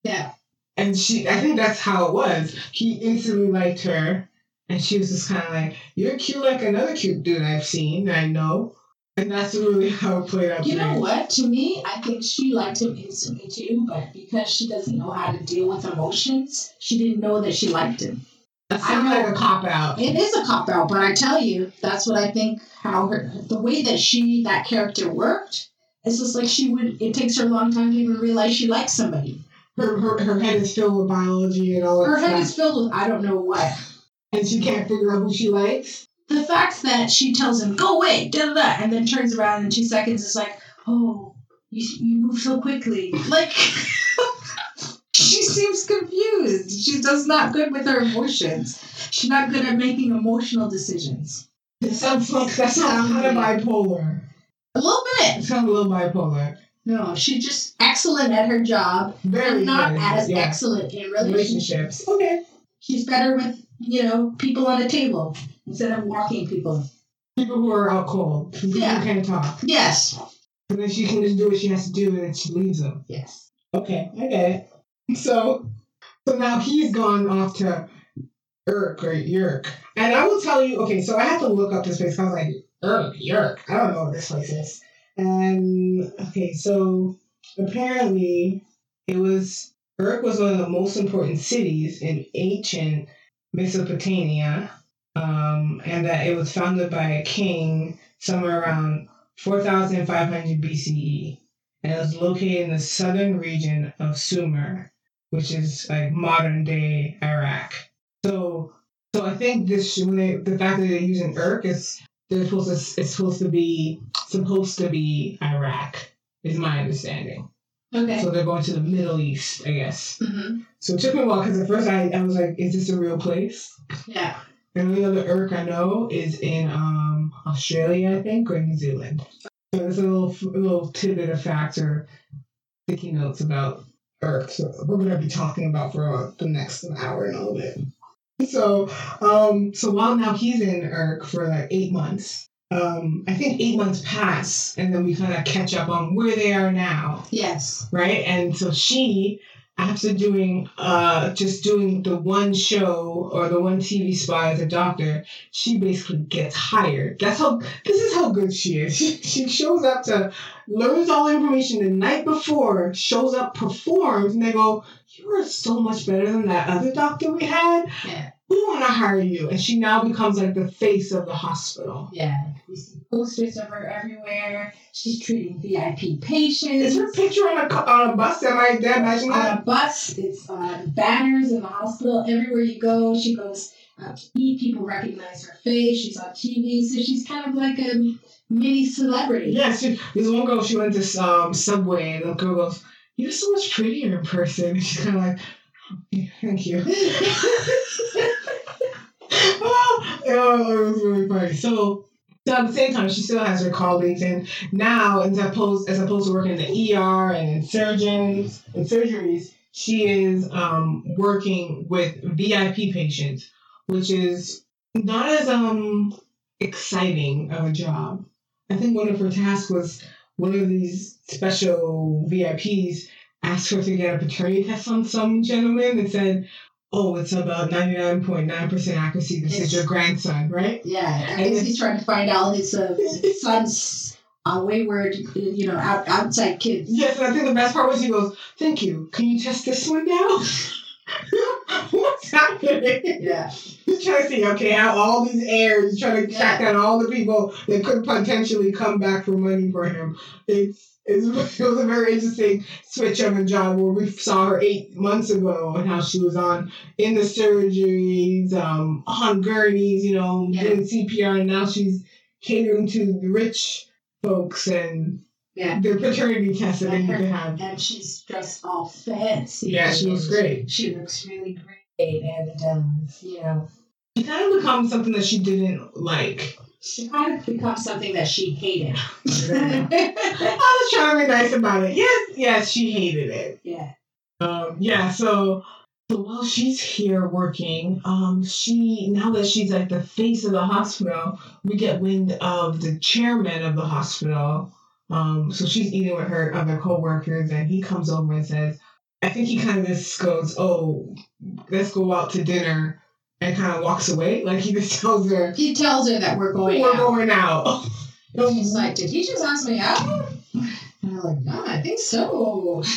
Speaker 1: Yeah,
Speaker 2: And she, I think that's how it was. He instantly liked her, and she was just kind of like, "You're cute like another cute dude I've seen, I know." And that's really *laughs* how it played out.
Speaker 1: You know what? To me, I think she liked him instantly too, but because she doesn't know how to deal with emotions, she didn't know that she liked him.
Speaker 2: That sounds like a cop out.
Speaker 1: It is a cop out, but I tell you, that's what I think. How her, the way that she that character worked, it's just like she would. It takes her a long time to even realize she likes somebody.
Speaker 2: Her, her, her head is filled with biology and all that
Speaker 1: Her head
Speaker 2: stuff,
Speaker 1: is filled with I don't know what.
Speaker 2: And she can't figure out who she likes.
Speaker 1: The fact that she tells him go away, da da da, and then turns around in two seconds is like, oh, you you move so quickly, like. *laughs* She seems confused. She does not good with her emotions. She's not good at making emotional decisions.
Speaker 2: It sounds like that sounds kind of bipolar.
Speaker 1: A little bit.
Speaker 2: It sounds a little bipolar.
Speaker 1: No, she's just excellent at her job,
Speaker 2: Very
Speaker 1: not
Speaker 2: good.
Speaker 1: as
Speaker 2: yeah.
Speaker 1: excellent in relationships.
Speaker 2: relationships. Okay.
Speaker 1: She's better with, you know, people on a table instead of walking people.
Speaker 2: People who are out cold. People
Speaker 1: Yeah.
Speaker 2: who can't talk.
Speaker 1: Yes.
Speaker 2: And then she can just do what she has to do, and she leaves them.
Speaker 1: Yes.
Speaker 2: Okay, I get it. So, so now he's gone off to Urk or Yerk. And I will tell you, okay, so I had to look up this place. I was like, Urk, Yerk. I don't know what this place is. And, okay, so apparently it was, Urk was one of the most important cities in ancient Mesopotamia. Um, and that it was founded by a king somewhere around 4500 BCE and it was located in the southern region of Sumer, which is like modern day Iraq. So, so I think this when they, the fact that they're using Urk is they're supposed to it's supposed to be supposed to be Iraq is my understanding.
Speaker 1: Okay.
Speaker 2: So they're going to the Middle East, I guess.
Speaker 1: hmm
Speaker 2: So it took me a while because at first I, I was like, is this a real place?
Speaker 1: Yeah.
Speaker 2: And the other Urk I know is in um Australia, I think, or New Zealand. So there's a little a little tidbit of facts or sticky notes about Urk. So we're gonna be talking about for uh, the next hour and a little bit. So um so while now he's in Urk for like eight months. Um, I think eight months pass, and then we kind of catch up on where they are now
Speaker 1: Yes.
Speaker 2: right? And so she, after doing uh just doing the one show or the one TV spot as a doctor, she basically gets hired. That's how this is how good she is. She, she shows up to learns all the information the night before, shows up, performs, and they go, You are so much better than that other doctor we had.
Speaker 1: Yeah.
Speaker 2: We want to hire you. And she now becomes like the face of the hospital.
Speaker 1: Yeah. We see posters of her everywhere. She's treating VIP patients.
Speaker 2: Is her picture on a, on a bus? Am I did I imagine that?
Speaker 1: on a bus. It's on banners in the hospital. Everywhere you go, she goes, uh. People recognize her face. She's on TV, so she's kind of like a mini celebrity.
Speaker 2: Yeah, she, this one girl, she went to um, Subway, and the girl goes, You're so much prettier in person. And she's kind of like, "Oh, Thank you. *laughs* oh, funny. So, so at the same time, she still has her colleagues, and now, as opposed as opposed to working in the ER and in surgeons and surgeries, she is um, working with VIP patients, which is not as um exciting of a job. I think one of her tasks was one of these special VIPs asked her to get a paternity test on some gentleman and said, "Oh, it's about ninety nine point nine percent accuracy. This is your grandson, right?"
Speaker 1: Yeah, I
Speaker 2: And
Speaker 1: he's trying to find out his uh, *laughs* son's uh, wayward, you know, out, outside kids.
Speaker 2: Yes, and I think the best part was he goes, "Thank you. Can you test this one now?" *laughs* What's happening?
Speaker 1: Yeah.
Speaker 2: He's trying to see, okay, how all these heirs, he's trying to track down all the people that could potentially come back for money for him. It's, it's *laughs* it was a very interesting switch of a job where we saw her eight months ago and how she was on in the surgeries, um, on gurneys, you know,
Speaker 1: Yeah.
Speaker 2: doing CPR, and now she's catering to the rich folks and
Speaker 1: Yeah.
Speaker 2: their paternity tests that they
Speaker 1: And
Speaker 2: need to have.
Speaker 1: And she's dressed all fancy.
Speaker 2: Yeah, she looks great.
Speaker 1: She looks really great, and um, you know,
Speaker 2: She kind of becomes something that she didn't like.
Speaker 1: She kind of becomes something that she hated. *laughs*
Speaker 2: I was trying to be nice about it. Yes, yes, she hated it.
Speaker 1: yeah.
Speaker 2: Um, yeah, so so while she's here working, um, she now that she's like the face of the hospital, we get wind of the chairman of the hospital. Um, so she's eating with her other coworkers, and he comes over and says, I think he kind of just goes, "Oh, let's go out to dinner," and kind of walks away. Like he just tells her,
Speaker 1: He tells her that we're going
Speaker 2: "We're
Speaker 1: out.
Speaker 2: going out." *laughs*
Speaker 1: And she's like, "Did he just ask me out?" And I'm like, "No, I think so." *laughs*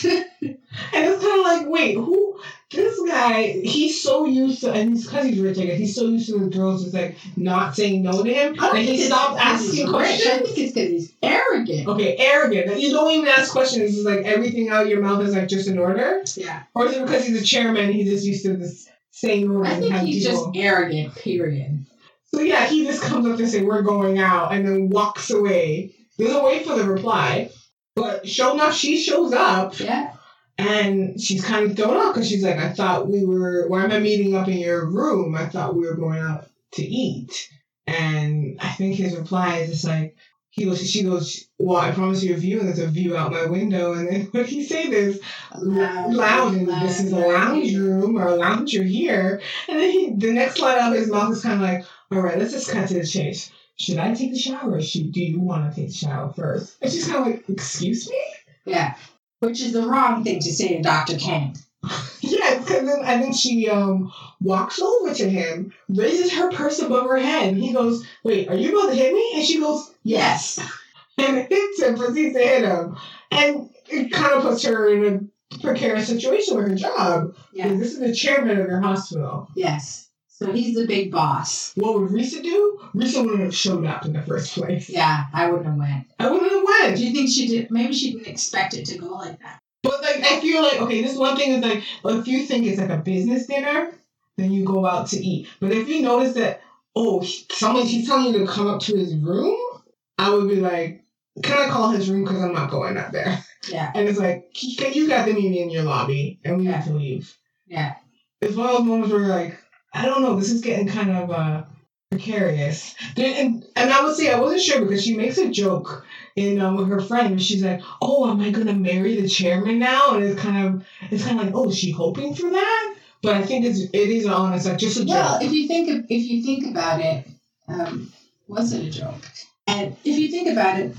Speaker 2: And it's kind of like, wait, who? This guy, he's so used to, and he's because he's rich, I guess he's so used to the girls just like not saying no to him that he stopped asking
Speaker 1: rich. I
Speaker 2: questions.
Speaker 1: think it's because he's arrogant.
Speaker 2: Okay, arrogant. You don't even ask questions. It's like everything out of your mouth is like just in order.
Speaker 1: Yeah.
Speaker 2: Or is it because he's a chairman? He's just used to this saying orders
Speaker 1: I think he's
Speaker 2: people.
Speaker 1: just arrogant. Period.
Speaker 2: So yeah, he just comes up to say we're going out, and then walks away. Doesn't wait for the reply. But sure enough, she shows up.
Speaker 1: Yeah.
Speaker 2: And she's kind of thrown off because she's like, I thought we were, why am I meeting up in your room? I thought we were going out to eat. And I think his reply is just like, he goes, she goes, well, I promise you a view, and there's a view out my window. And then *laughs* what he say this loud, and this is a lounge room or a lounger here. And then he, the next line out of his mouth is kind of like, all right, let's just cut to the chase. Should I take the shower or should, do you want to take the shower first? And she's kind of like, excuse me?
Speaker 1: Yeah. Which is the wrong thing to say to Dr. Kang. *laughs*
Speaker 2: Yes, because then I think she um walks over to him, raises her purse above her head, and he goes, "Wait, are you about to hit me?" And she goes,
Speaker 1: Yes.
Speaker 2: and hits him, proceeds to hit him, and it kind of puts her in a precarious situation with her job.
Speaker 1: Yeah.
Speaker 2: This is the chairman of your hospital.
Speaker 1: Yes. So he's the big boss.
Speaker 2: What would Risa do? Risa wouldn't have showed up in the first place.
Speaker 1: Yeah, I wouldn't have went.
Speaker 2: I wouldn't have went.
Speaker 1: Do you think she did? Maybe she didn't expect it to go like that.
Speaker 2: But like, I feel like okay, this one thing is like, if you think it's like a business dinner, then you go out to eat. But if you notice that, oh, someone he's telling you to come up to his room, I would be like, can I call his room because I'm not going up there?
Speaker 1: Yeah.
Speaker 2: And it's like, can you got the meeting in your lobby, and we
Speaker 1: Yeah.
Speaker 2: need to leave.
Speaker 1: Yeah.
Speaker 2: It's one of those moments where you're like, I don't know, this is getting kind of uh precarious. Then- And, and I would say I wasn't sure because she makes a joke in um, with her friend where she's like, "Oh, am I gonna marry the chairman now?" And it's kind of it's kind of like, "Oh, is she hoping for that?" But I think it's it is honest, like just a
Speaker 1: Well,
Speaker 2: joke.
Speaker 1: if you think of, if you think about it, um, was it a joke? And if you think about it,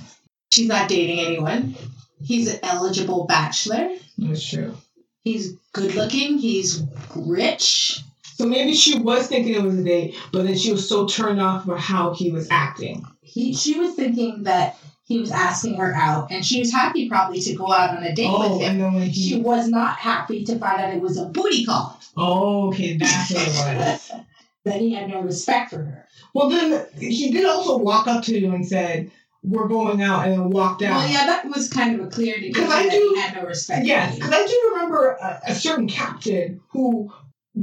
Speaker 1: she's not dating anyone. He's an eligible bachelor.
Speaker 2: That's true.
Speaker 1: He's good looking. He's rich.
Speaker 2: So maybe she was thinking it was a date, but then she was so turned off by how he was acting.
Speaker 1: He, she was thinking that he was asking her out, and she was happy probably to go out on a date
Speaker 2: Oh,
Speaker 1: with him.
Speaker 2: and then when
Speaker 1: She was not happy to find out it was a booty call.
Speaker 2: oh, okay, that's what it was. *laughs*
Speaker 1: that he had no respect for her.
Speaker 2: Well, then he did also walk up to you and said, "We're going out," and then walked out.
Speaker 1: Well, yeah, that was kind of a clear indication
Speaker 2: I
Speaker 1: that
Speaker 2: do-
Speaker 1: he had no respect.
Speaker 2: Yes, because I do remember a, a certain captain who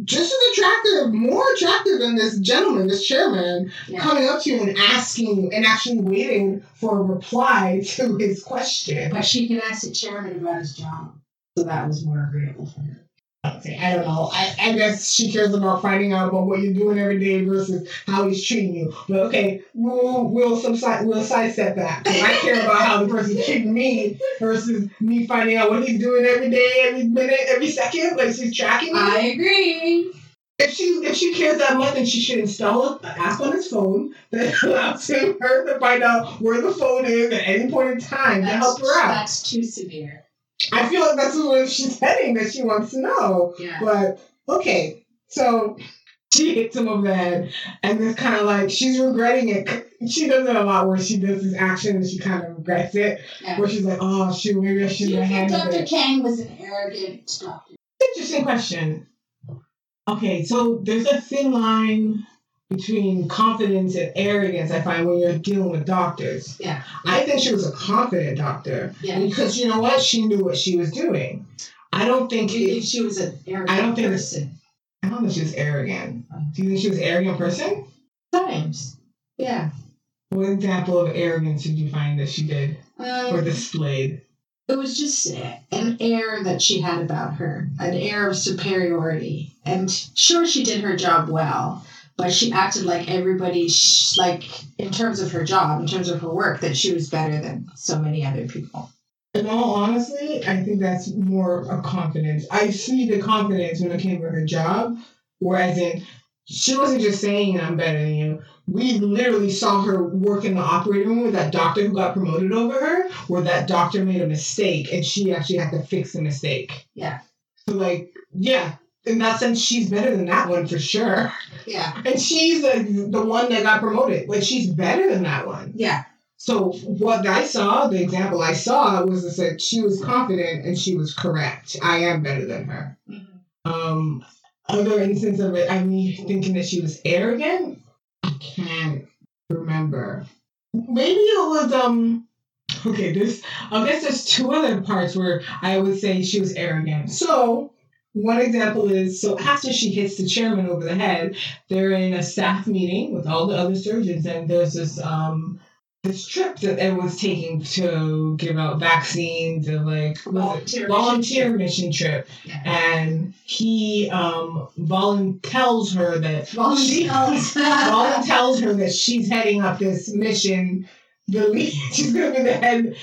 Speaker 2: just as attractive, more attractive than this gentleman, this chairman,
Speaker 1: Yeah.
Speaker 2: coming up to you and asking and actually waiting for a reply *laughs* to his question.
Speaker 1: But she can ask the chairman about his job. So that was more agreeable for her.
Speaker 2: Okay, I don't know. I, I guess she cares about finding out about what you're doing every day versus how he's treating you. But okay, we'll we'll subside we'll sidestep that. I care about how the person's treating me versus me finding out what he's doing every day, every minute, every second. Like she's tracking me.
Speaker 1: I agree.
Speaker 2: if she if she cares that much, then she should install an app on his phone that allows him her to find out where the phone is at any point in time to help her out.
Speaker 1: that's too severe.
Speaker 2: I feel like that's where *laughs* she's heading that she wants to know.
Speaker 1: Yeah.
Speaker 2: But okay, so she hits him over the head, and it's kind of like she's regretting it. She does it a lot where she does this action and she kind of regrets it.
Speaker 1: Yeah.
Speaker 2: Where she's like, "Oh shoot, maybe I
Speaker 1: Do
Speaker 2: shouldn't
Speaker 1: you
Speaker 2: have
Speaker 1: think
Speaker 2: handled
Speaker 1: Dr.
Speaker 2: it."
Speaker 1: Kang was an arrogant doctor?
Speaker 2: Interesting question. Okay, so there's a thin line between confidence and arrogance. I find when you're dealing with doctors.
Speaker 1: Yeah.
Speaker 2: I think she was a confident doctor
Speaker 1: Yeah.
Speaker 2: because you know what, she knew what she was doing. I don't think
Speaker 1: you think she was an arrogant
Speaker 2: I don't think-
Speaker 1: person?
Speaker 2: I don't think she was arrogant. Do you think she was an arrogant person?
Speaker 1: Times. Yeah.
Speaker 2: What example of arrogance did you find that she did or
Speaker 1: Um,
Speaker 2: displayed?
Speaker 1: it was just an air that she had about her, an air of superiority. And sure, she did her job well, but she acted like everybody, sh- like in terms of her job, in terms of her work, that she was better than so many other people.
Speaker 2: In all honesty, I think that's more a confidence. I see the confidence when it came to her job, whereas in she wasn't just saying I'm better than you. We literally saw her work in the operating room with that doctor who got promoted over her, where that doctor made a mistake and she actually had to fix the mistake.
Speaker 1: Yeah.
Speaker 2: So like, yeah, in that sense, she's better than that one for sure.
Speaker 1: Yeah.
Speaker 2: And she's the, the one that got promoted. Like she's better than that one.
Speaker 1: Yeah.
Speaker 2: So what I saw, the example I saw was that she was confident and she was correct. I am better than her. Um, other instance of it, I mean, thinking that she was arrogant. I can't remember. Maybe it was um. Okay, this I guess there's two other parts where I would say she was arrogant. So one example is so after she hits the chairman over the head, they're in a staff meeting with all the other surgeons, and there's this um this trip that everyone's taking to give out vaccines and like?
Speaker 1: Volunteer mission
Speaker 2: volunteer mission trip
Speaker 1: Yeah.
Speaker 2: and he um volun tells her that she
Speaker 1: Volunteers. *laughs*
Speaker 2: Volun tells her that she's heading up this mission. The lead, she's gonna be the head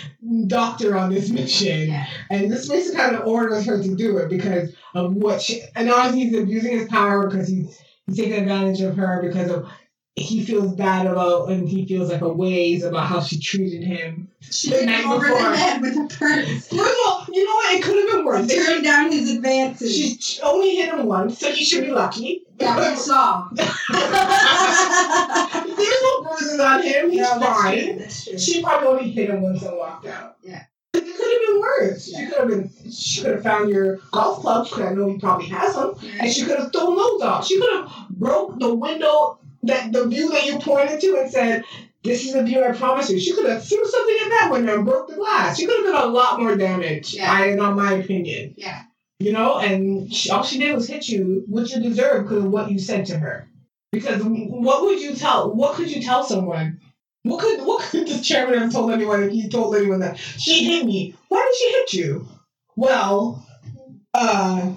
Speaker 2: doctor on this mission,
Speaker 1: yeah.
Speaker 2: and this basically kind of orders her to do it because of what she. And honestly, he's abusing his power because he's he's taking advantage of her because of he feels bad about and he feels like a ways about how she treated him.
Speaker 1: She
Speaker 2: The night
Speaker 1: over
Speaker 2: before.
Speaker 1: the head with a purse. *laughs*
Speaker 2: First of all, you know what? It could have been worse.
Speaker 1: Turned down his advances.
Speaker 2: She she only hit him once, so he should be lucky.
Speaker 1: that we *laughs* saw. *laughs*
Speaker 2: Bruises on him. He's
Speaker 1: No, that's
Speaker 2: fine.
Speaker 1: true, That's true.
Speaker 2: She probably only hit him once and walked out.
Speaker 1: Yeah.
Speaker 2: It could have been worse. She could have been. She could have found your golf clubs. Cause I know he probably has them, and she could have thrown those off. She could have broke the window that the view that you pointed to and said, "This is the view I promised you." She could have threw something in that window and broke the glass. She could have done a lot more damage.
Speaker 1: Yeah.
Speaker 2: I, in my opinion.
Speaker 1: Yeah.
Speaker 2: You know, and she, all she did was hit you, which you deserve because of what you said to her. Because what would you tell? What could you tell someone? What could what could the chairman have told anyone if he told anyone that she hit me? Why did she hit you? Well, uh,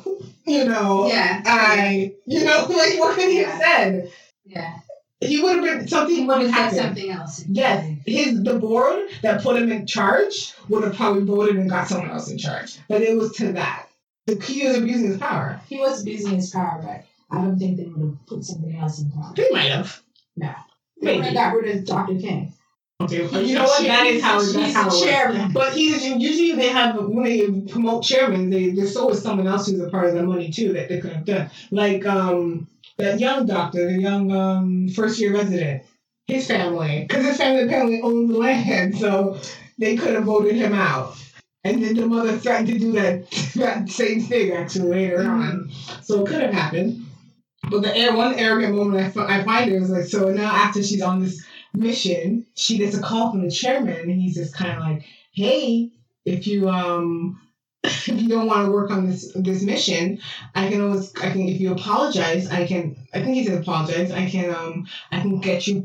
Speaker 2: you know,
Speaker 1: Yeah.
Speaker 2: I, you know, *laughs* like what could he have said?
Speaker 1: Yeah.
Speaker 2: He would have been something
Speaker 1: He
Speaker 2: would have
Speaker 1: said something else.
Speaker 2: Yes, his the board that put him in charge would have probably voted and got someone else in charge. But it was to that. The key is abusing his power.
Speaker 1: He was abusing his power, but I don't think they would have put somebody else in power.
Speaker 2: They might have. No.
Speaker 1: They
Speaker 2: Maybe.
Speaker 1: would have got rid of Dr. King.
Speaker 2: Okay, but you know what? That is how
Speaker 1: he's,
Speaker 2: that's
Speaker 1: he's
Speaker 2: how
Speaker 1: the chairman.
Speaker 2: But he's usually they have when they promote chairman, they there's always someone else who's a part of the money too that they could have done. Like um that young doctor, the young um first year resident, his family, because his family apparently owns the land, so they could have voted him out. And then the mother threatened to do that, *laughs* that same thing actually later on, so it could have happened. But the air, one arrogant moment I, I find her is like so now after she's on this mission, she gets a call from the chairman, and he's just kind of like, "Hey, if you um *laughs* if you don't want to work on this this mission, I can always I can if you apologize, I can I think he said apologize. I can um I can get you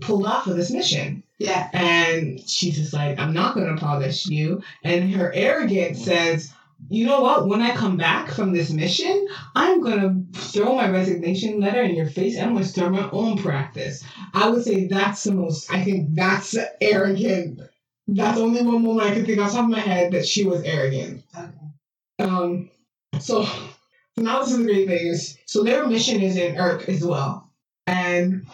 Speaker 2: pulled off of this mission.
Speaker 1: Yeah.
Speaker 2: And she's just like, I'm not going to apologize to you. And her arrogance says, you know what? When I come back from this mission, I'm going to throw my resignation letter in your face. and I'm going to start my own practice. I would say that's the most, I think that's arrogant. That's the only one woman I can think off the top of my head that she was arrogant.
Speaker 1: Okay.
Speaker 2: Um, so, so now this is the great thing is, so their mission is in Urk as well. And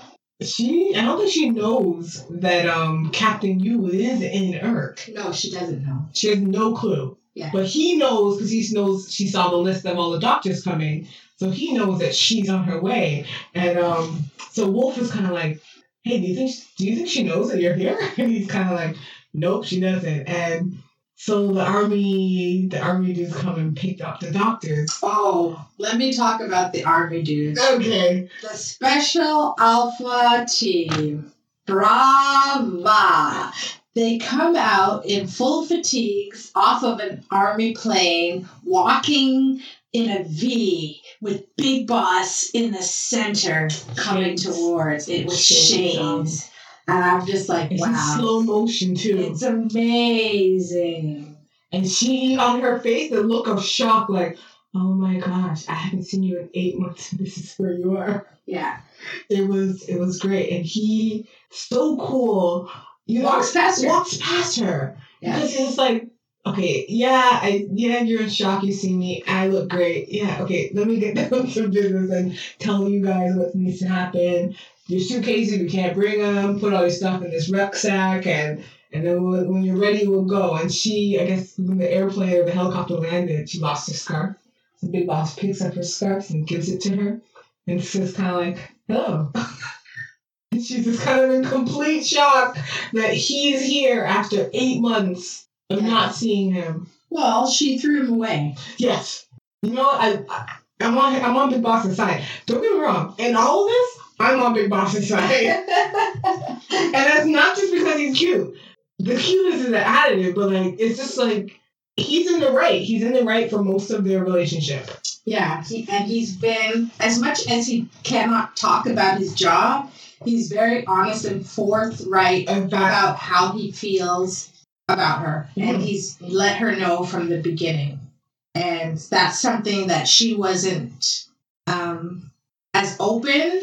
Speaker 2: she, I don't think she knows that um Captain Yu is in Urk.
Speaker 1: No, she doesn't know.
Speaker 2: She has no clue.
Speaker 1: Yeah.
Speaker 2: But he knows because he knows she saw the list of all the doctors coming. So he knows that she's on her way. And um so Wolf is kinda like, Hey, do you think do you think she knows that you're here? *laughs* And he's kinda like, Nope, she doesn't. And so the army the army dudes come and picked up the doctors.
Speaker 1: Oh, let me talk about the army dudes.
Speaker 2: Okay.
Speaker 1: The Special Alpha Team. Brava! They come out in full fatigues off of an army plane, walking in a V with Big Boss in the center coming
Speaker 2: Shades.
Speaker 1: towards it with
Speaker 2: Shades um,
Speaker 1: shades. And I'm just like,
Speaker 2: It's
Speaker 1: wow.
Speaker 2: slow motion too.
Speaker 1: It's amazing.
Speaker 2: And she, on her face, the look of shock, like, oh my gosh, I haven't seen you in eight months. *laughs* This is where you are.
Speaker 1: Yeah.
Speaker 2: It was, it was great, and he so cool. You know,
Speaker 1: Walks past her.
Speaker 2: Walks past her
Speaker 1: Yeah.
Speaker 2: because it's like, okay, yeah, I, yeah, you're in shock. You see me, I look great. Yeah, okay, let me get *laughs* down to business and tell you guys what needs to happen. Your suitcases, we can't bring them. Put all your stuff in this rucksack, and and then when, when you're ready, we'll go. And she, I guess, when the airplane or the helicopter landed, she lost her scarf. The big boss picks up her scarf and gives it to her, and says, kind of like, "Hello." Oh. *laughs* *laughs* she's just kind of in complete shock that he's here after eight months of
Speaker 1: Yeah.
Speaker 2: not seeing him.
Speaker 1: Well, she threw him away.
Speaker 2: Yes, you know? I, I I'm on I'm on Big Boss's side. Don't get me wrong. In all of this, I'm on Big Boss's side. *laughs* And that's not just because he's cute. The cuteness is an additive, but like it's just like he's in the right. He's in the right for most of their relationship.
Speaker 1: Yeah, he, and he's been as much as he cannot talk about his job. He's very honest and forthright about how he feels about her, and
Speaker 2: Mhm.
Speaker 1: he's let her know from the beginning. And that's something that she wasn't um, as open,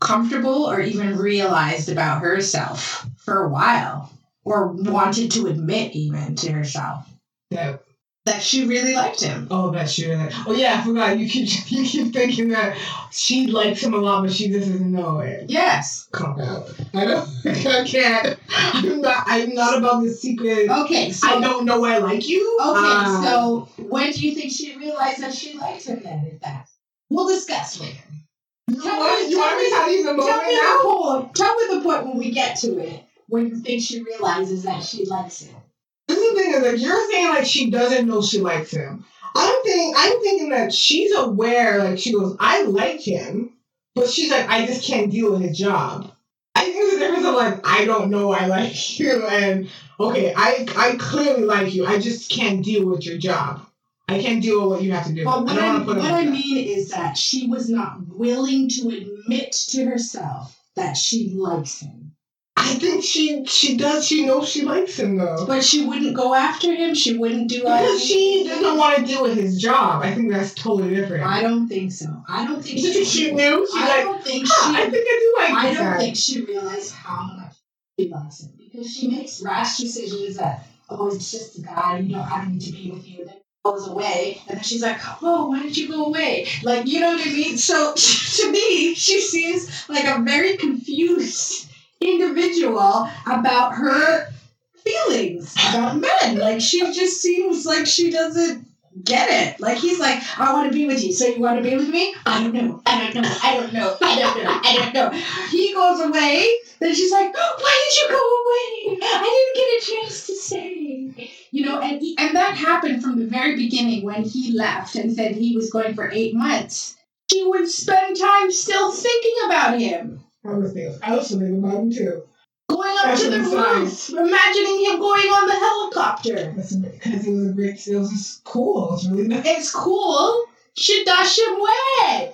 Speaker 1: comfortable, or even realized about herself for a while, or wanted to admit even to herself
Speaker 2: that
Speaker 1: that she really liked him.
Speaker 2: oh that sure that oh yeah I forgot you keep *laughs* you keep thinking that she likes him a lot, but she doesn't know it.
Speaker 1: Yes.
Speaker 2: Come out. I don't. I can't. I'm not. I'm not about the secret.
Speaker 1: Okay, so
Speaker 2: I don't know I like you.
Speaker 1: Okay,
Speaker 2: Uh,
Speaker 1: so when do you think she realized that she liked him then, if that? We'll discuss later.
Speaker 2: you want, you want me to tell you the
Speaker 1: Tell me
Speaker 2: now?
Speaker 1: the point. Tell me the point when we get to it. When you think she realizes that she likes him.
Speaker 2: This is the thing is like you're saying like she doesn't know she likes him. I'm thinking I'm thinking that she's aware, like she goes, I like him, but she's like, I just can't deal with his job. I think there's a difference of like, I don't know I like *laughs* you and okay, I I clearly like you. I just can't deal with your job. I can't deal with what you have to do.
Speaker 1: But
Speaker 2: I
Speaker 1: what, I, what I mean is that she was not willing to admit to herself that she likes him.
Speaker 2: I think she she does. She knows she likes him though.
Speaker 1: But she wouldn't go after him. She wouldn't do
Speaker 2: Because she doesn't want to deal with his job. I think that's totally different.
Speaker 1: I don't think so. I don't think
Speaker 2: think she knew? She's
Speaker 1: I
Speaker 2: like,
Speaker 1: don't think
Speaker 2: "Huh,
Speaker 1: she
Speaker 2: I think I do like
Speaker 1: I don't
Speaker 2: guy."
Speaker 1: think she realized how much she loves him because she makes rash decisions that, oh, it's just a guy, you know, I don't need to be with you. Then he goes away, and then she's like, oh, why did you go away? Like, you know what I mean? So *laughs* to me, she seems like a very confused individual about her feelings about men. Like, she just seems like she doesn't get it. Like he's like, I want to be with you. So you want to be with me? I don't know. I don't know. I don't know. I don't know. I don't know. He goes away. Then she's like, Why did you go away? I didn't get a chance to say. You know, and he, and that happened from the very beginning when he left and said he was going for eight months. She would spend time still thinking about him.
Speaker 2: I was thinking, I was thinking about him too.
Speaker 1: going up to the
Speaker 2: That's
Speaker 1: roof, imagining him going on the helicopter.
Speaker 2: That's because it was a great. It was just cool. It was really nice.
Speaker 1: It's cool. She dash him away.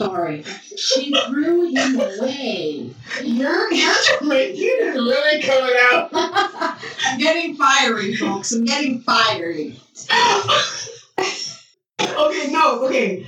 Speaker 1: Sorry. She threw him away.
Speaker 2: You're you're Jamaican is really coming out. *laughs*
Speaker 1: I'm getting fiery, folks. I'm getting fiery. *laughs*
Speaker 2: okay, no, okay.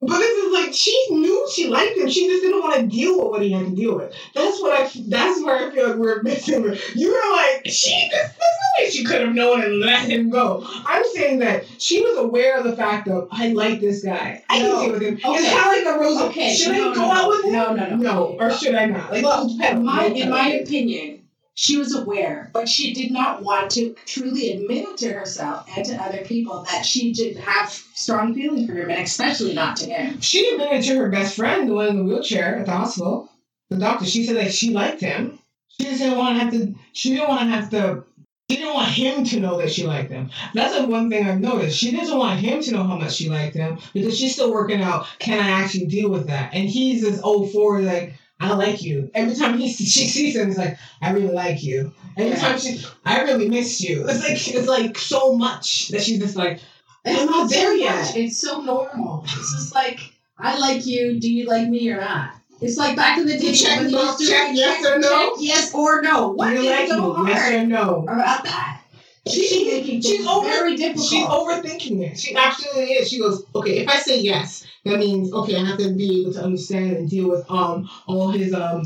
Speaker 2: But this is like she knew she liked him. She just didn't want to deal with what he had to deal with. That's what I. That's where I feel like we're missing. You were like she. There's no way she could have known and let him go. I'm saying that she was aware of the fact of I like this guy. I
Speaker 1: No.
Speaker 2: can deal with him.
Speaker 1: Okay.
Speaker 2: It's kind of like a rose.
Speaker 1: Okay,
Speaker 2: Should
Speaker 1: no,
Speaker 2: I go
Speaker 1: no.
Speaker 2: out with him?
Speaker 1: No, no, no.
Speaker 2: No, or should I not? Like,
Speaker 1: Well, my, in my opinion, she was aware, but she did not want to truly admit it to herself and to other people that she did have strong feelings for him, and especially not to him.
Speaker 2: She admitted to her best friend, the one in the wheelchair at the hospital, the doctor. She said that she liked him. She didn't want to have to. She didn't want to have to. She didn't want him to know that she liked him. That's the one thing I've noticed. She doesn't want him to know how much she liked him because she's still working out. Can I actually deal with that? And he's this old forward like. I like you. Every time he *laughs* she sees him, he's like, I really like you. Every
Speaker 1: Yeah.
Speaker 2: time she, I really miss you. *laughs* It's like it's like so much that she's just like, I'm not there yet.
Speaker 1: It's so normal. It's just like, I like you. Do you like me or not? It's like back in the day
Speaker 2: Check
Speaker 1: when you used to
Speaker 2: check yes or no.
Speaker 1: check yes or no. What
Speaker 2: Do you like me? Yes or no?
Speaker 1: about that?
Speaker 2: She-
Speaker 1: She's
Speaker 2: she's over-
Speaker 1: very difficult.
Speaker 2: She's overthinking it. She actually is. She goes, okay, if I say yes, that means okay, I have to be able to understand and deal with um all his um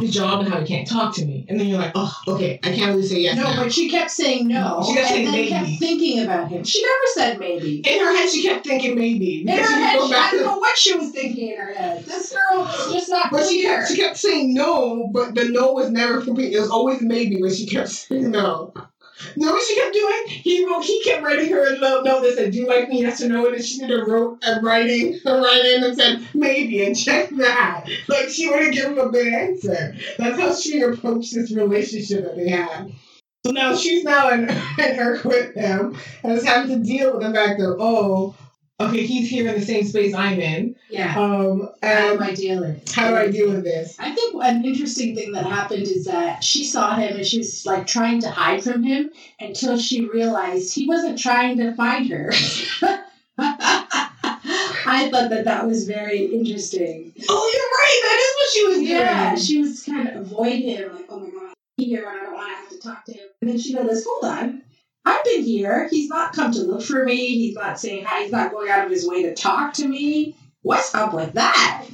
Speaker 2: his job and how he can't talk to me. And then you're like, oh, okay, I can't really say yes.
Speaker 1: no,
Speaker 2: now.
Speaker 1: but she kept saying no.
Speaker 2: She kept
Speaker 1: and then
Speaker 2: maybe.
Speaker 1: kept thinking about him. She never said maybe.
Speaker 2: in her head, she kept thinking maybe.
Speaker 1: In her head, she, I don't
Speaker 2: to-
Speaker 1: know what she was thinking in her head. This girl is just not
Speaker 2: But she
Speaker 1: clear.
Speaker 2: kept, she kept saying no, but the no was never complete. It was always maybe when she kept saying no. Know what she kept doing? He wrote, he kept writing her a little note that said, "Do you like me? Yes or no?" And then she did a wrote a writing, a writing and said maybe and check that. Like she wouldn't give him a good answer. That's how she approached this relationship that they had. So now she's now in, *laughs* in her with him and is having to deal with the fact that oh, okay, he's here in the same space I'm in.
Speaker 1: yeah.
Speaker 2: Um,
Speaker 1: How do I deal with it?
Speaker 2: how do I deal with this?
Speaker 1: I think an interesting thing that happened is that she saw him and she was like trying to hide from him until she realized he wasn't trying to find her. *laughs* I thought that that was very interesting.
Speaker 2: Oh, you're right. That is what she was doing.
Speaker 1: Yeah, she was kind of avoiding him, like, oh my god, here and I don't want to have to talk to him. And then she noticed, hold on, I've been here. He's not come to look for me. He's not saying hi. He's not going out of his way to talk to me. What's up with that?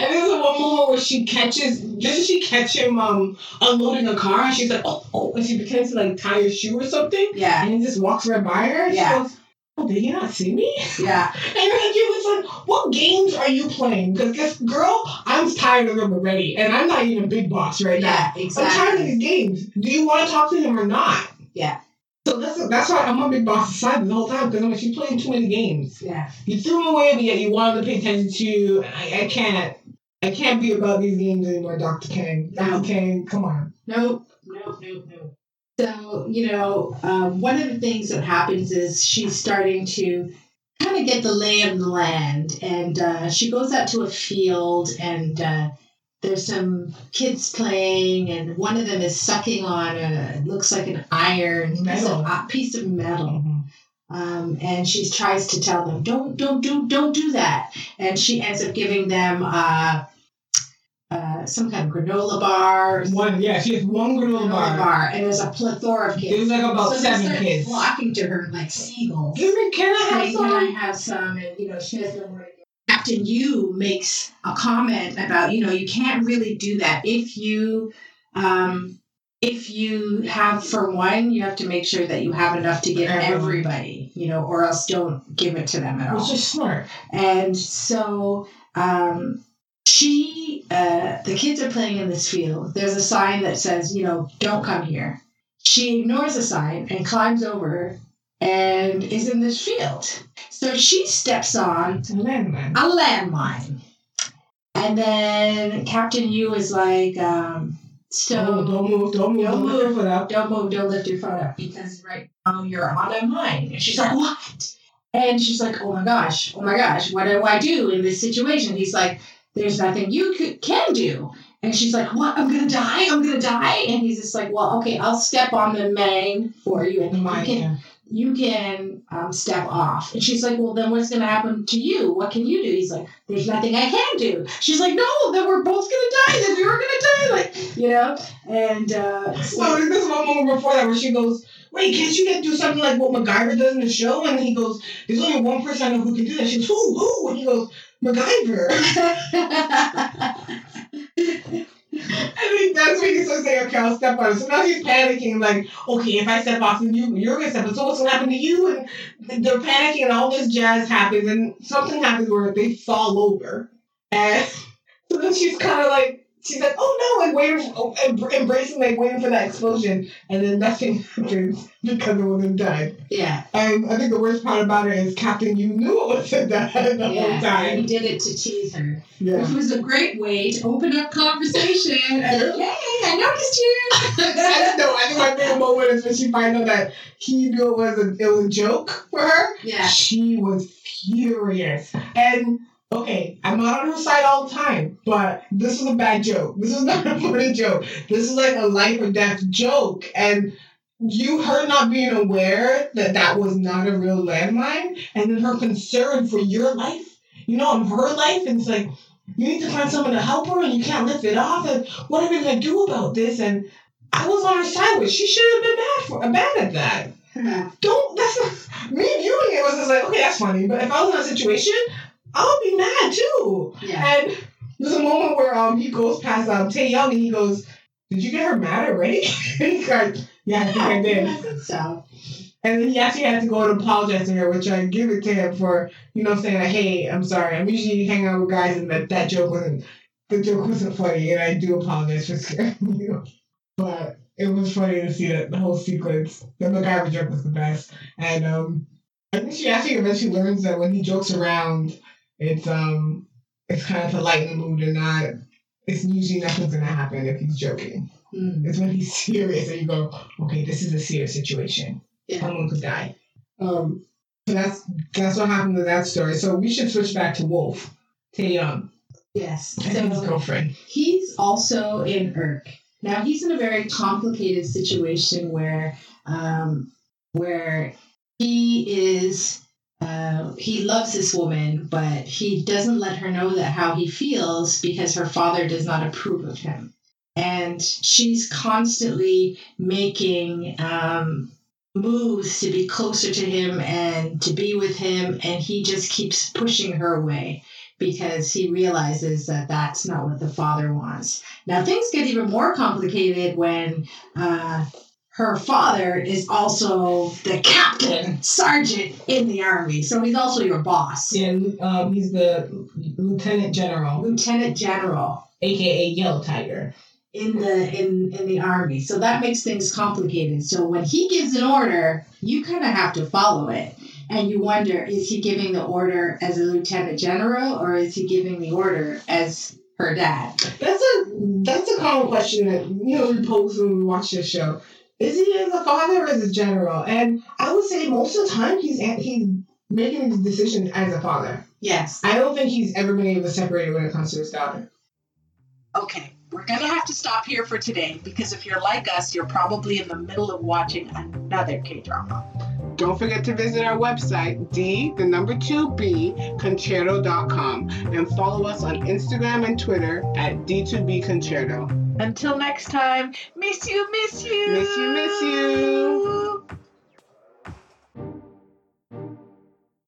Speaker 2: And there's a one moment where she catches, doesn't she catch him um unloading a car? And she's like, oh, oh, and she begins to like tie his shoe or something.
Speaker 1: Yeah,
Speaker 2: And he just walks right by her. And
Speaker 1: Yeah.
Speaker 2: She goes, oh, did he not see me?
Speaker 1: yeah.
Speaker 2: And then you was like, what games are you playing? Because this girl, I'm tired of them already. And I'm not even a big boss right now.
Speaker 1: Yeah, exactly.
Speaker 2: I'm tired of these games. Do you want to talk to him or not?
Speaker 1: Yeah.
Speaker 2: So that's that's why I'm on Big Boss's side the whole time because I'm like, she's playing too many games.
Speaker 1: Yeah.
Speaker 2: You threw him away, but yet you wanted to pay attention to. I, I can't. I can't be about these games anymore, Dr. Kang.
Speaker 1: No.
Speaker 2: Dr. Kang, come on.
Speaker 1: Nope, nope, nope, nope. So, you know, um, one of the things that happens is she's starting to kind of get the lay of the land. And uh, she goes out to a field, and uh, there's some kids playing, and one of them is sucking on a, it looks like an iron piece of, a piece of metal. Um, and she tries to tell them, don't, don't do, don't do that. And she ends up giving them uh, uh, some kind of granola bar,
Speaker 2: One, yeah, she has one granola
Speaker 1: granola
Speaker 2: bar.
Speaker 1: bar, and there's a plethora of kids.
Speaker 2: There's like about
Speaker 1: so
Speaker 2: seven kids.
Speaker 1: flocking to her like seagulls.
Speaker 2: Give me, can I have
Speaker 1: Saying, Can I
Speaker 2: some?
Speaker 1: have some? And you know, she has go. Captain Yu makes a comment about, you know, you can't really do that. If you um if you have for one, you have to make sure that you have enough to give
Speaker 2: Everyone.
Speaker 1: everybody, you know, or else don't give it to them at all.
Speaker 2: Which is smart.
Speaker 1: And so um, she, uh, the kids are playing in this field. There's a sign that says, you know, don't come here. She ignores the sign and climbs over and is in this field. So she steps on
Speaker 2: a landmine.
Speaker 1: a landmine. And then Captain Yu is like, um, so
Speaker 2: oh, don't move, don't move,
Speaker 1: Don't
Speaker 2: don't move.
Speaker 1: move.
Speaker 2: Foot up.
Speaker 1: don't move, don't lift your foot up because right now you're on a mine. And she's like, what? And she's like, oh my gosh, oh my gosh, what do I do in this situation? He's like, there's nothing you could, can do. And she's like, What? I'm gonna die? I'm gonna die? And he's just like, Well, okay, I'll step on the main for you and you
Speaker 2: My,
Speaker 1: can you can um, step off. And she's like, Well then what's gonna happen to you? What can you do? He's like, There's nothing I can do. She's like, No, then we're both gonna die, then you're gonna die, like you know? And uh so- *laughs*
Speaker 2: Well, there's one moment before that where she goes, Wait, can't you get do something like what MacGyver does in the show? And he goes, There's only one person I know who can do that. She goes, Who? Who? And he goes, MacGyver. *laughs* *laughs* And he, that's when he starts saying, okay, I'll step on it. So now he's panicking, like, okay, if I step off, then you, you're going to step on So what's going to happen to you? And they're panicking, and all this jazz happens, and something happens where they fall over. And *laughs* so then she's kind of like, she's like, oh no, like waiting, for, em- embracing, like waiting for that explosion. And then nothing *laughs* happens because the woman died.
Speaker 1: yeah.
Speaker 2: And I think the worst part about it is Captain, you knew it was a dad *laughs* the whole
Speaker 1: Yeah, he
Speaker 2: time.
Speaker 1: did it to tease her.
Speaker 2: Yeah.
Speaker 1: Which was a great way to open up conversation. *laughs* And, Yay, I noticed you.
Speaker 2: I don't know. I think my favorite moment is when she finds out that he knew it was a it was a joke for her.
Speaker 1: yeah.
Speaker 2: She was furious. And okay, I'm not on her side all the time, but this is a bad joke. This is *laughs* not a funny joke. This is like a life or death joke, and. You her not being aware that that was not a real landmine, and then her concern for your life, you know, and her life, and it's like you need to find someone to help her, and you can't lift it off. And what are we gonna do about this? And I was on her side with. She should have been mad for mad at that.
Speaker 1: Hmm.
Speaker 2: Don't. That's not me viewing it was just like okay, that's funny. But if I was in that situation, I would be mad too.
Speaker 1: Yeah.
Speaker 2: And there's a moment where um he goes past um Tay Young and he goes, "Did you get her mad already?" *laughs* and he's like, "Yeah, I think I
Speaker 1: I
Speaker 2: did." *laughs*
Speaker 1: so.
Speaker 2: And then he actually had to go and apologize to her, which I give it to him for, you know, saying like, "Hey, I'm sorry. I'm usually hanging out with guys, and that that joke wasn't the joke wasn't funny, and I do apologize for scaring *laughs* you." But it was funny to see that the whole sequence. The MacGyver joke was the best, and um, I think she actually eventually learns that when he jokes around, it's um, it's kind of to lighten the mood and not. It's usually nothing's gonna happen if he's joking.
Speaker 1: Mm.
Speaker 2: It's when he's *laughs* serious and you go, okay, this is a serious situation
Speaker 1: Yeah.
Speaker 2: someone could die. Um, so that's that's what happened to that story. So we should switch back to Wolf, Taeyong,
Speaker 1: Yes.
Speaker 2: and his girlfriend.
Speaker 1: he's also in Uruk. Now he's in a very complicated situation where um, where he is uh, he loves this woman, but he doesn't let her know that how he feels because her father does not approve of him. And she's constantly making um, moves to be closer to him and to be with him, and he just keeps pushing her away because he realizes that that's not what the father wants. Now, things get even more complicated when uh, her father is also the captain, sergeant in the army. So he's also your boss,
Speaker 2: Yeah, um, he's the lieutenant general,
Speaker 1: lieutenant general
Speaker 2: aka Yellow Tiger.
Speaker 1: in the in in the army. So that makes things complicated. So when he gives an order, you kind of have to follow it. And you wonder, is he giving the order as a lieutenant general or is he giving the order as her dad?
Speaker 2: That's a that's a common question that you know we pose when we watch this show. Is he as a father or as a general? And I would say most of the time he's a- he's making his decisions as a father.
Speaker 1: Yes.
Speaker 2: I don't think he's ever been able to separate it when it comes to his daughter.
Speaker 3: Okay, we're going to have to stop here for today because if you're like us, you're probably in the middle of watching another K drama.
Speaker 4: Don't forget to visit our website, D, the number two B, concerto.com, and follow us on Instagram and Twitter at D2B Concerto.
Speaker 3: Until next time, miss you, miss you.
Speaker 4: Miss you, miss you.